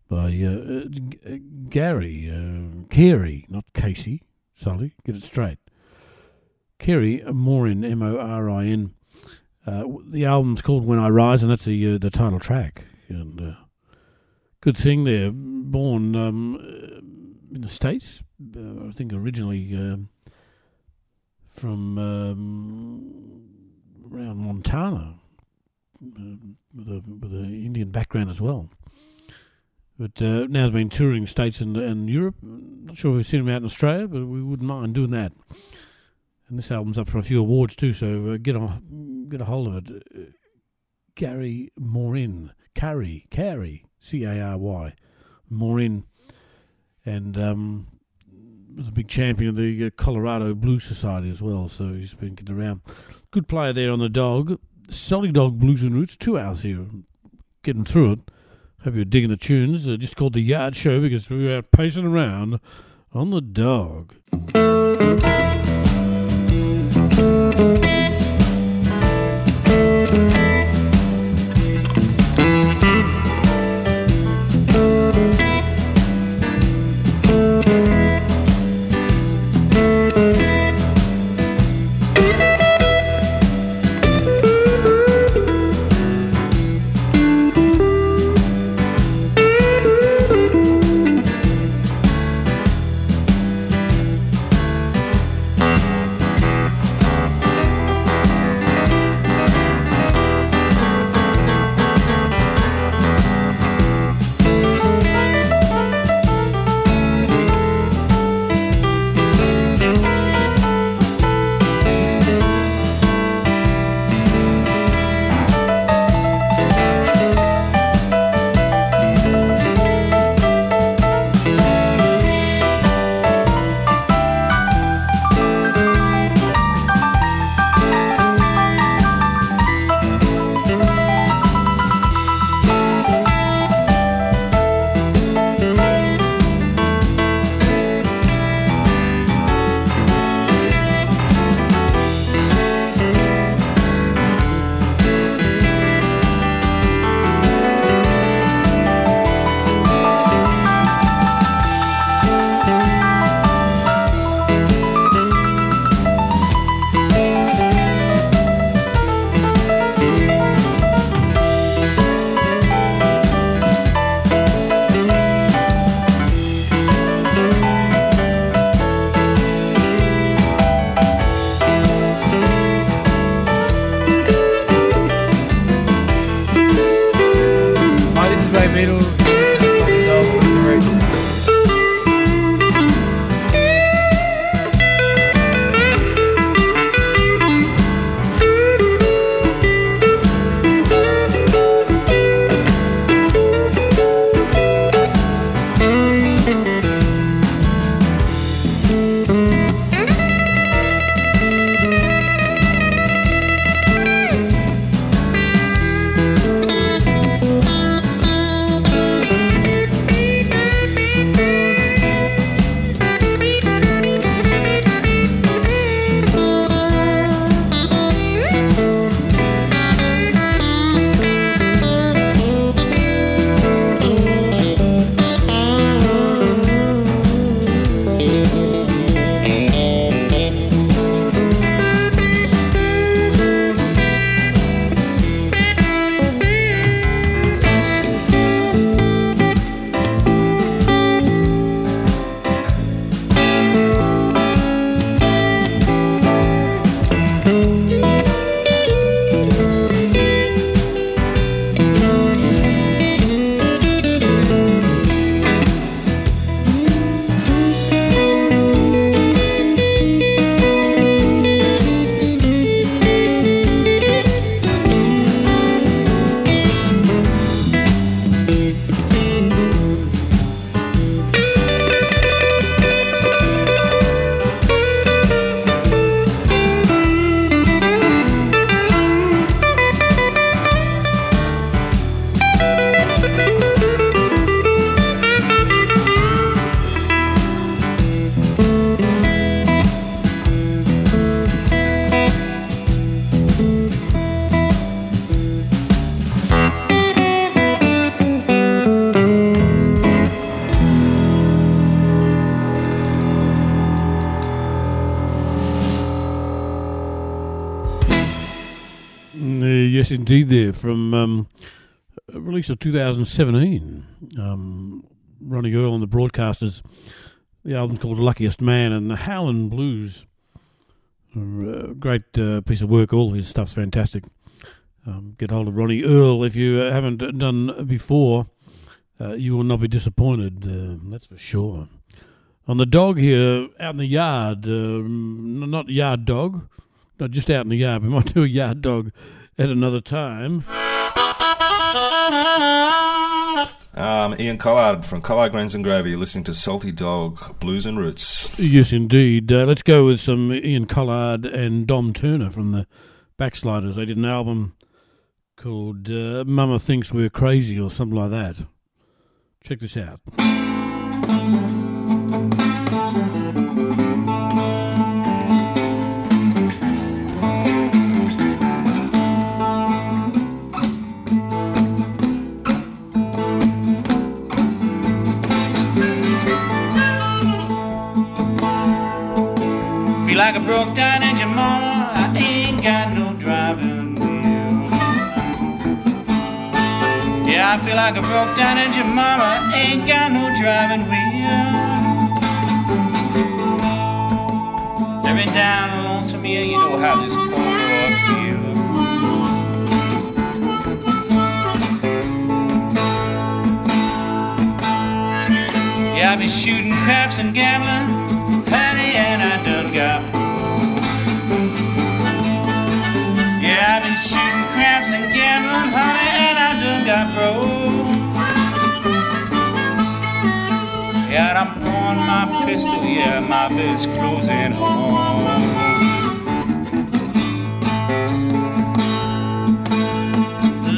by uh, uh, Gary uh, Cary, not Casey. Sully, get it straight. Cary Morin, M O R I N. Uh, the album's called When I Rise, and that's the uh, the title track. And uh, good thing they're Born um, in the states, I think originally um from um, around Montana, with a with an Indian background as well. But uh, now has been touring states and and Europe. Not sure if we've seen him out in Australia, but we wouldn't mind doing that. And this album's up for a few awards too, so uh, get a get a hold of it. Uh, Gary Morin, Cary, Cary, C A R Y, Morin, and um, was a big champion of the uh, Colorado Blue Society as well. So he's been getting around. Good player there on the dog. Salty Dog Blues and Roots. Two hours here, getting through it. Hope you're digging the tunes. Uh, just called the Yard Show because we were out pacing around on the dog. Of 2017. Um, Ronnie Earl and the Broadcasters. The album's called Luckiest Man and the Howlin' Blues. A great uh, piece of work. All his stuff's fantastic. Um, get hold of Ronnie Earl if you uh, haven't done before. Uh, you will not be disappointed. Uh, that's for sure. On the dog here, out in the yard, n- not yard dog, not just out in the yard. We might do a yard dog at another time. Um, Ian Collard from Collard Greens and Gravy. Listening to Salty Dog Blues and Roots. Yes, indeed. Uh, let's go with some Ian Collard and Dom Turner from the Backsliders. They did an album called uh, Mama Thinks We're Crazy or something like that. Check this out. Feel like a broke down engine, mama. I ain't got no driving wheel. Yeah, I feel like a broke down engine, mama. I ain't got no driving wheel. Living down a lonesome hill, you know how this poor boy feels. Yeah, I've been shooting craps and gambling, done got Yeah, I've been shooting craps and gambling, honey, and I done got broke. Yeah, I'm throwing my pistol, yeah, my bed's closing home.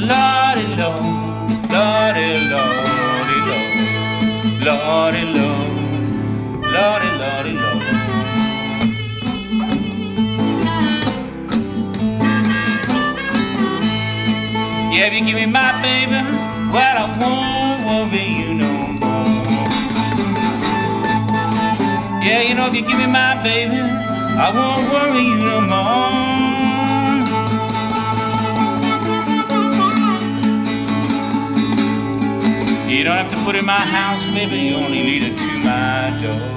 Lordy, Lord, Lordy, Lordy, Lord, Lordy, Lord, Yeah, if you give me my baby, well, I won't worry you no more. Yeah, you know, if you give me my baby, I won't worry you no more. You don't have to put in my house, baby, you only lead it to my door.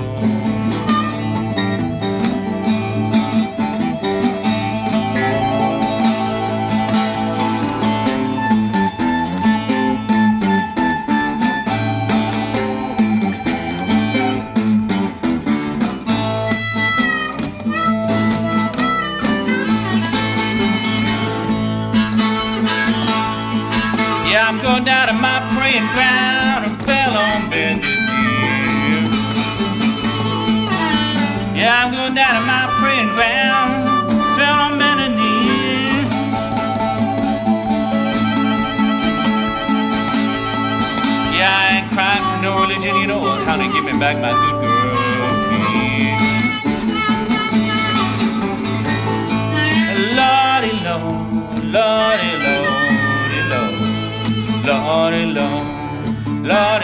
How to give me back my good girl. Lordy, Lord, Lordy, Lordy, Lord. Lordy, Lord, Lordy, Lordy,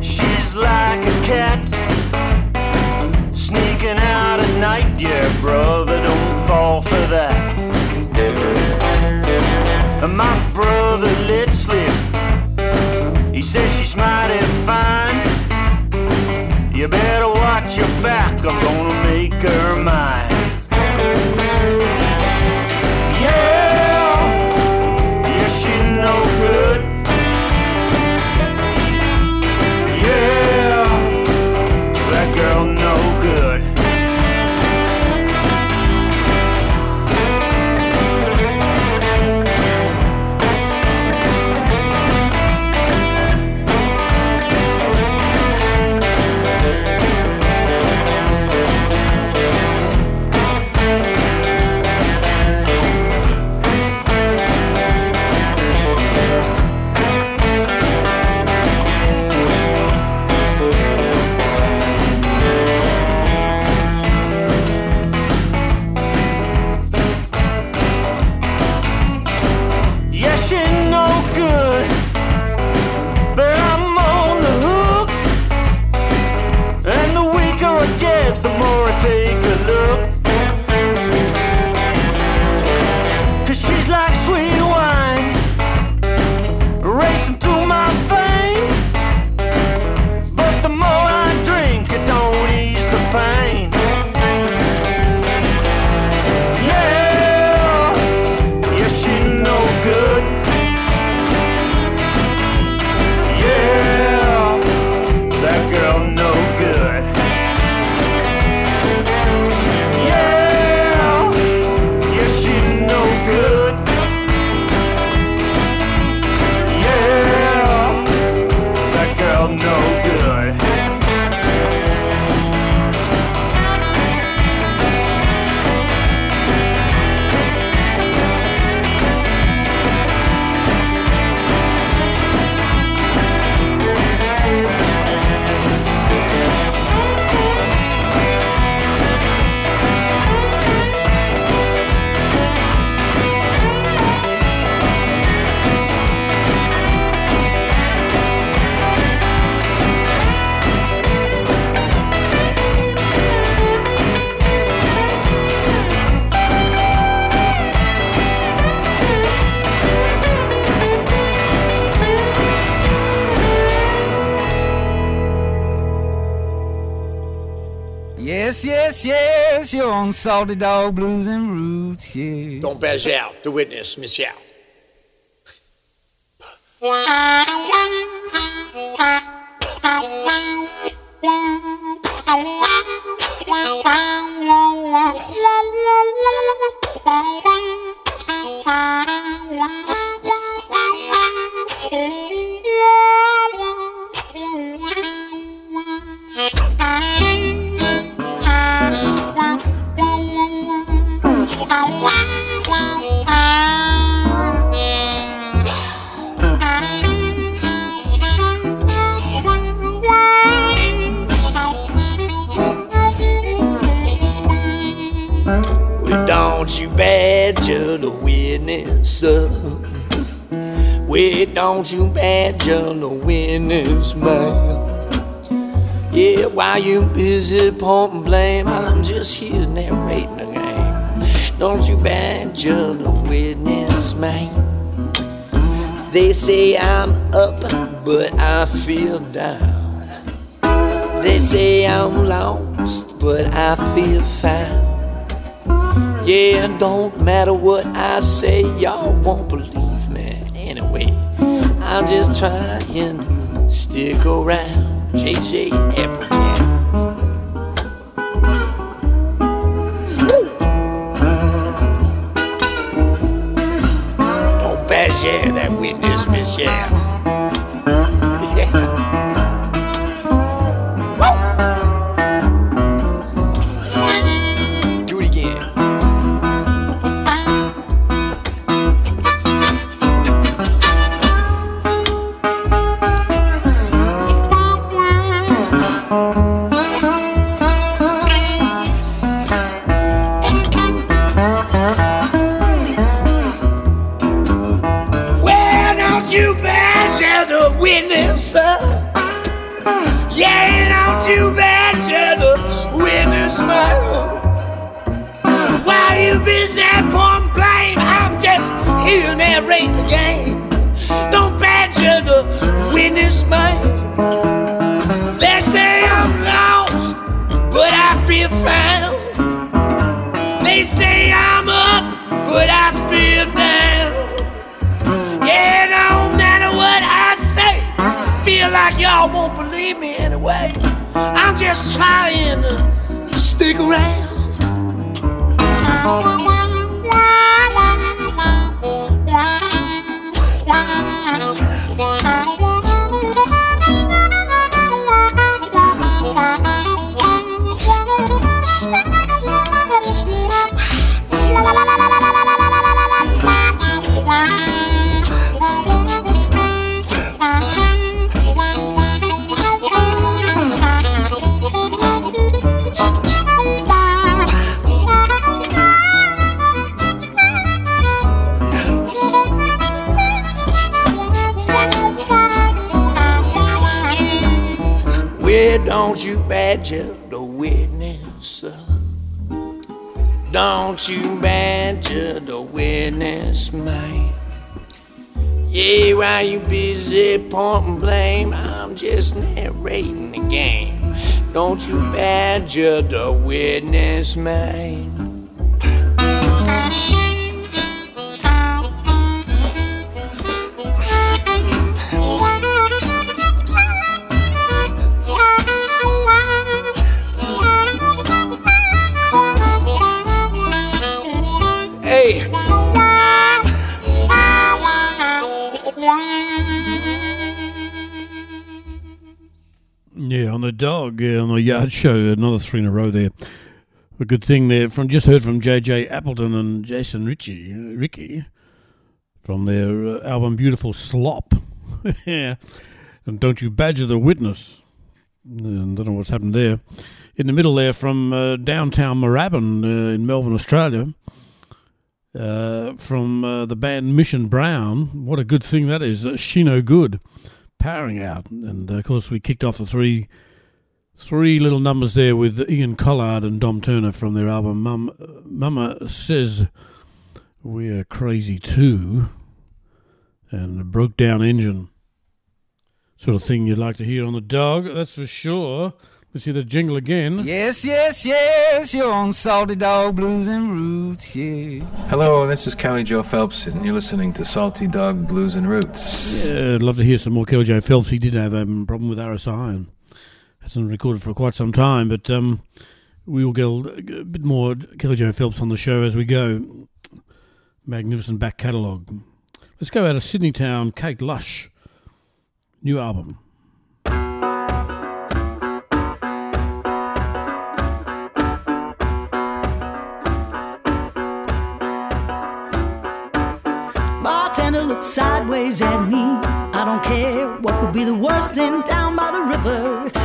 she's like a cat sneaking out at night. Yeah, brother, don't fall for that. And my brother let slip. He said she's mighty fine. You better watch your back, I'm gonna make her on Salty Dog Blues and Roots, yeah. Don't bash out. The witness, Miss Yao. Badger the witness, man. Yeah, while you busy pointing blame, I'm just here narrating the game. Don't you badger the witness, man. They say I'm up, but I feel down. They say I'm lost, but I feel fine. Yeah, don't matter what I say, y'all won't believe I'll just try and stick around. JJ Appleton. Don't bash yeah, that witness, Miss yard show, another three in a row there. A good thing there. From just heard from JJ Appleton and Jason Ricci, uh, Ricky, from their uh, album "Beautiful Slop." yeah, and don't you badger the witness. And don't know what's happened there. In the middle there, from uh, downtown Moorabbin uh, in Melbourne, Australia, uh, from uh, the band Mission Brown. What a good thing that is. Uh, she No Good, powering out. And of course, we kicked off the three three little numbers there with Ian Collard and Dom Turner from their album Mum, Mama Says We're Crazy Too. And a broke down engine. Sort of thing you'd like to hear on the dog, that's for sure. Let's hear the jingle again. Yes, yes, yes, you're on Salty Dog Blues and Roots, yeah. Hello, this is Kelly Joe Phelps, and you're listening to Salty Dog Blues and Roots. Yeah, I'd love to hear some more Kelly Joe Phelps. He did have a problem with RSI and hasn't recorded for quite some time, but um, we will get a, bit more Kelly Joe Phelps on the show as we go. Magnificent back catalogue. Let's go out of Sydney Town, Kate Lush. New album. Bartender looks sideways at me. I don't care what could be the worst thing down by the river.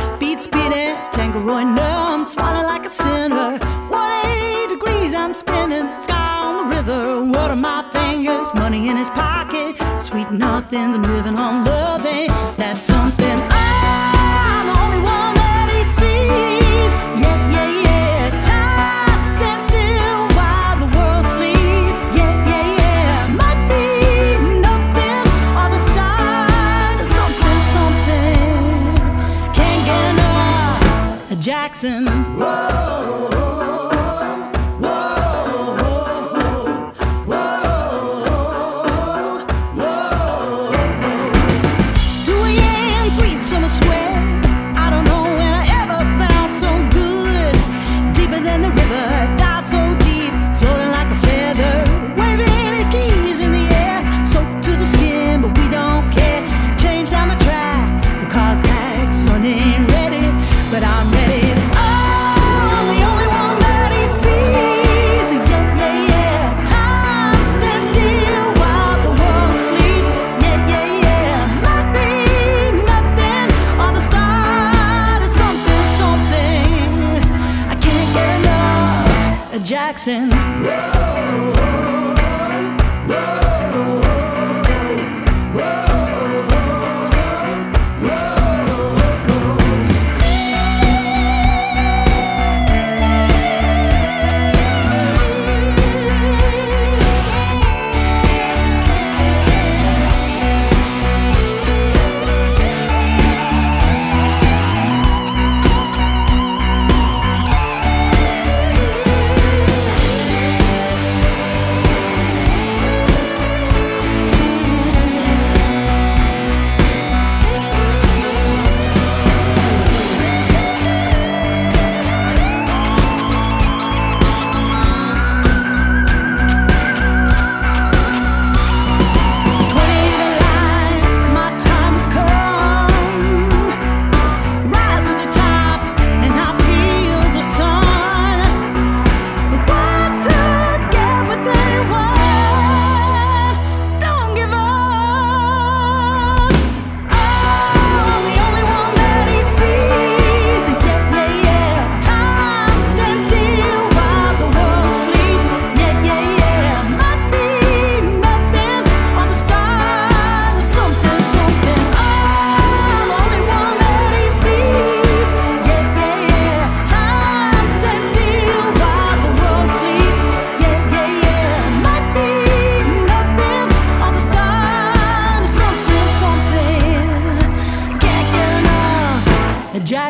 Beats beating, tankeroid numb, swallowing like a sinner. 180 degrees, I'm spinning, sky on the river. What are my fingers? Money in his pocket. Sweet nothings, I'm living on loving. That's something Jackson.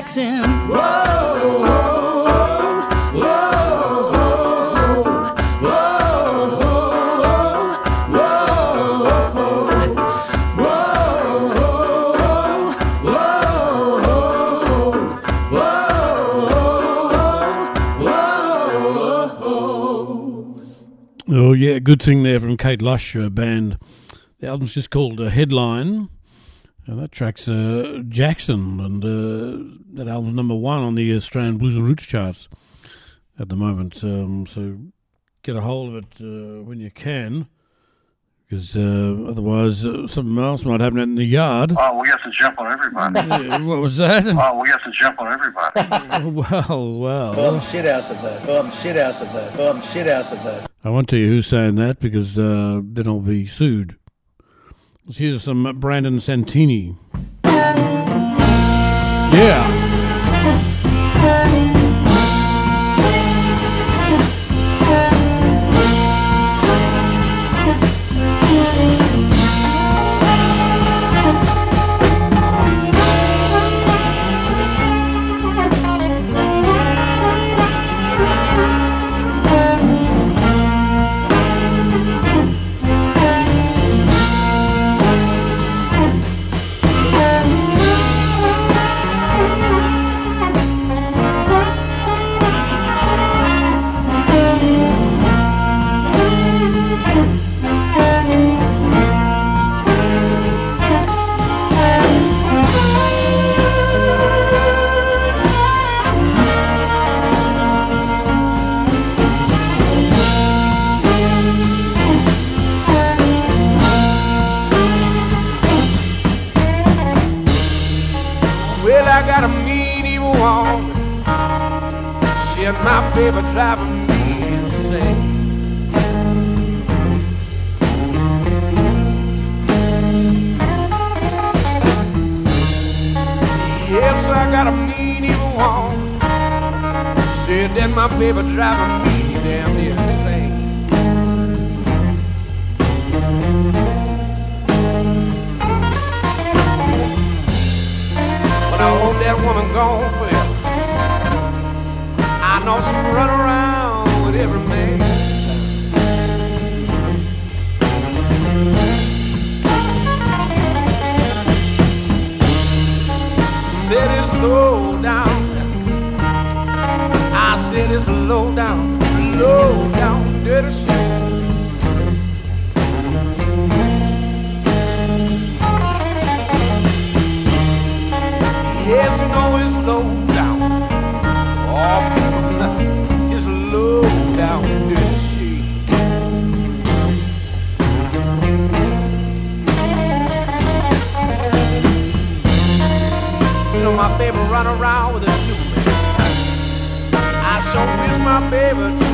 Jackson. Whoa, Oh yeah, good thing there from Kate Lush uh, band. The album's just called uh, Headline. And that track's uh, Jackson, and uh, that album's number one on the Australian Blues and Roots charts at the moment. Um, so get a hold of it uh, when you can, because uh, otherwise uh, something else might happen in the yard. Oh, we have to jump on everybody. Yeah, what was that? Oh, we have to jump on everybody. well, well. Bum shit house of that. Bum shit house of that. Bum shit house of that. I won't tell you who's saying that because uh, then I'll be sued. Let's hear some Brandon Santini. Yeah. Baby driving me insane. Yes, I got a mean evil woman. Said that my baby driving me damn insane. But I hope that woman gone forever. Know she run around with every man. Said it's low down. I said it's low down, low down, dirty shit. Run around with a new man. I so miss my baby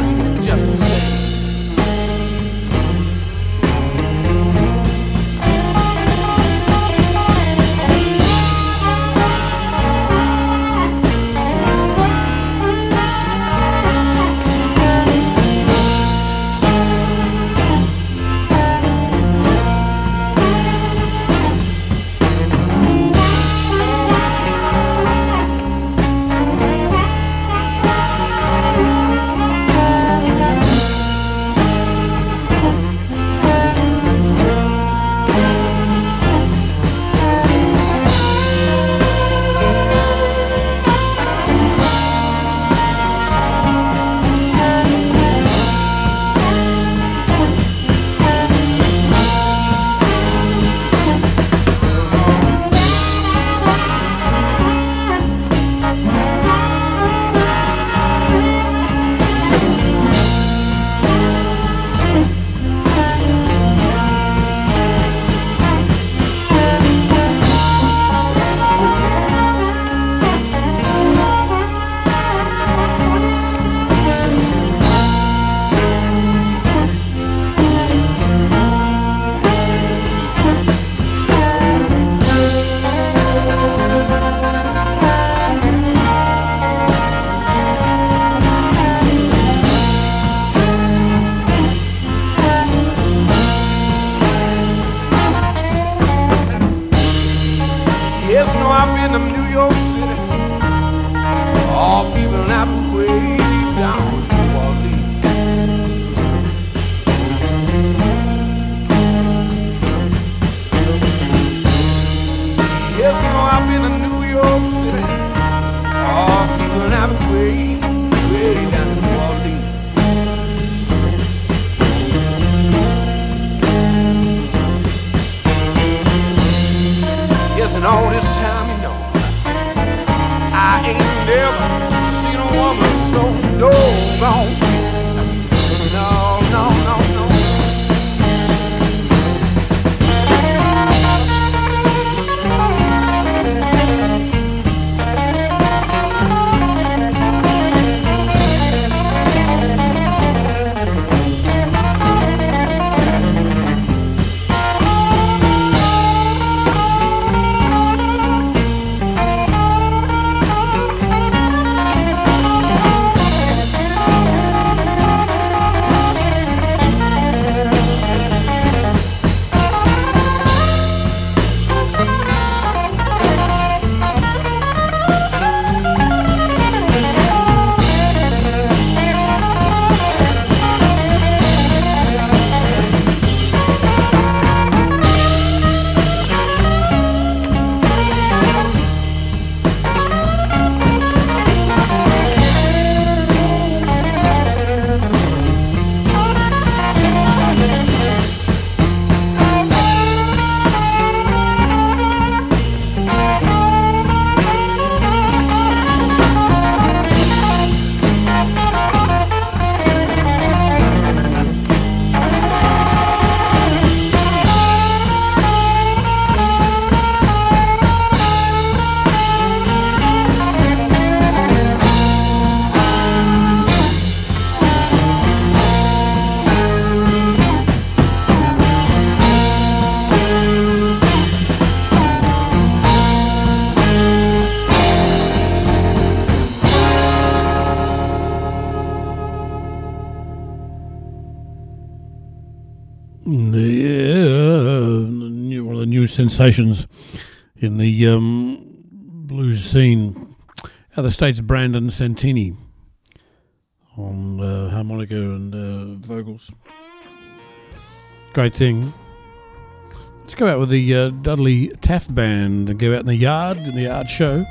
sensations in the um, blues scene. Out of the States, Brandon Santini on uh, harmonica and uh, vocals. Great thing. Let's go out with the uh, Dudley Taft Band and go out in the yard, in the yard show.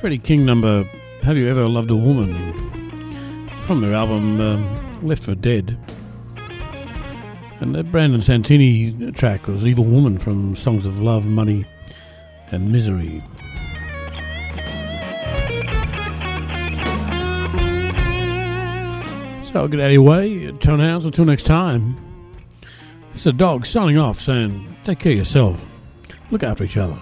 Freddie King number, Have You Ever Loved a Woman? From their album um, Left for Dead. And that Brandon Santini track was Evil Woman from Songs of Love, Money and Misery. So I'll get out of your way, turn house until next time. It's a dog signing off saying, take care of yourself, look after each other.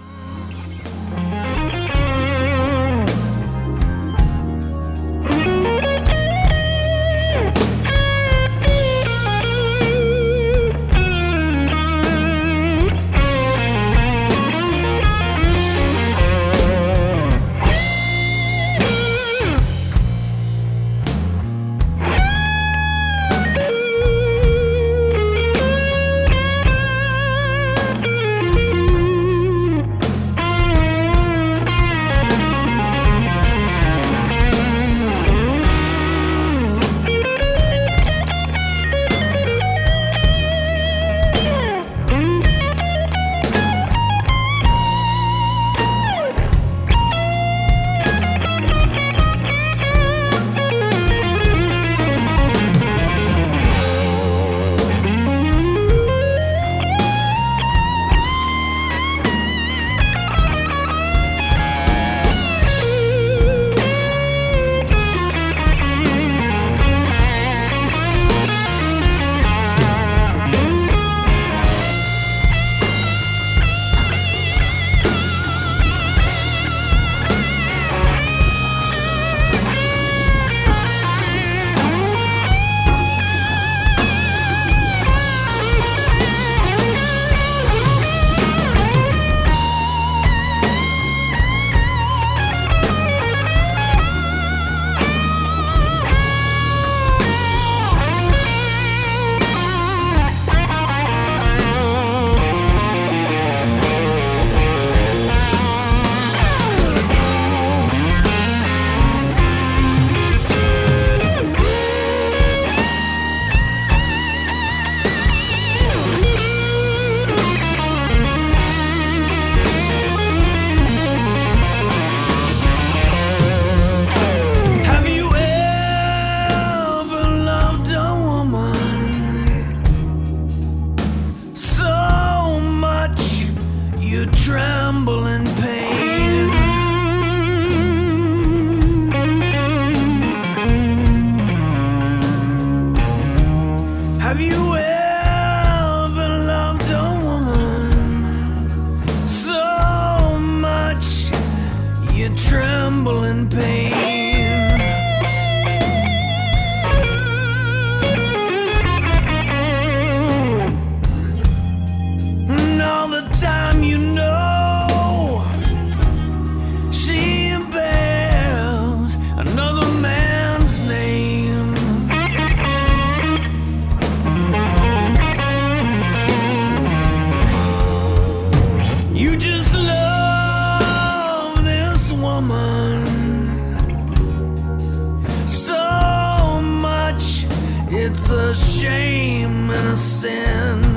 It's a shame and a sin.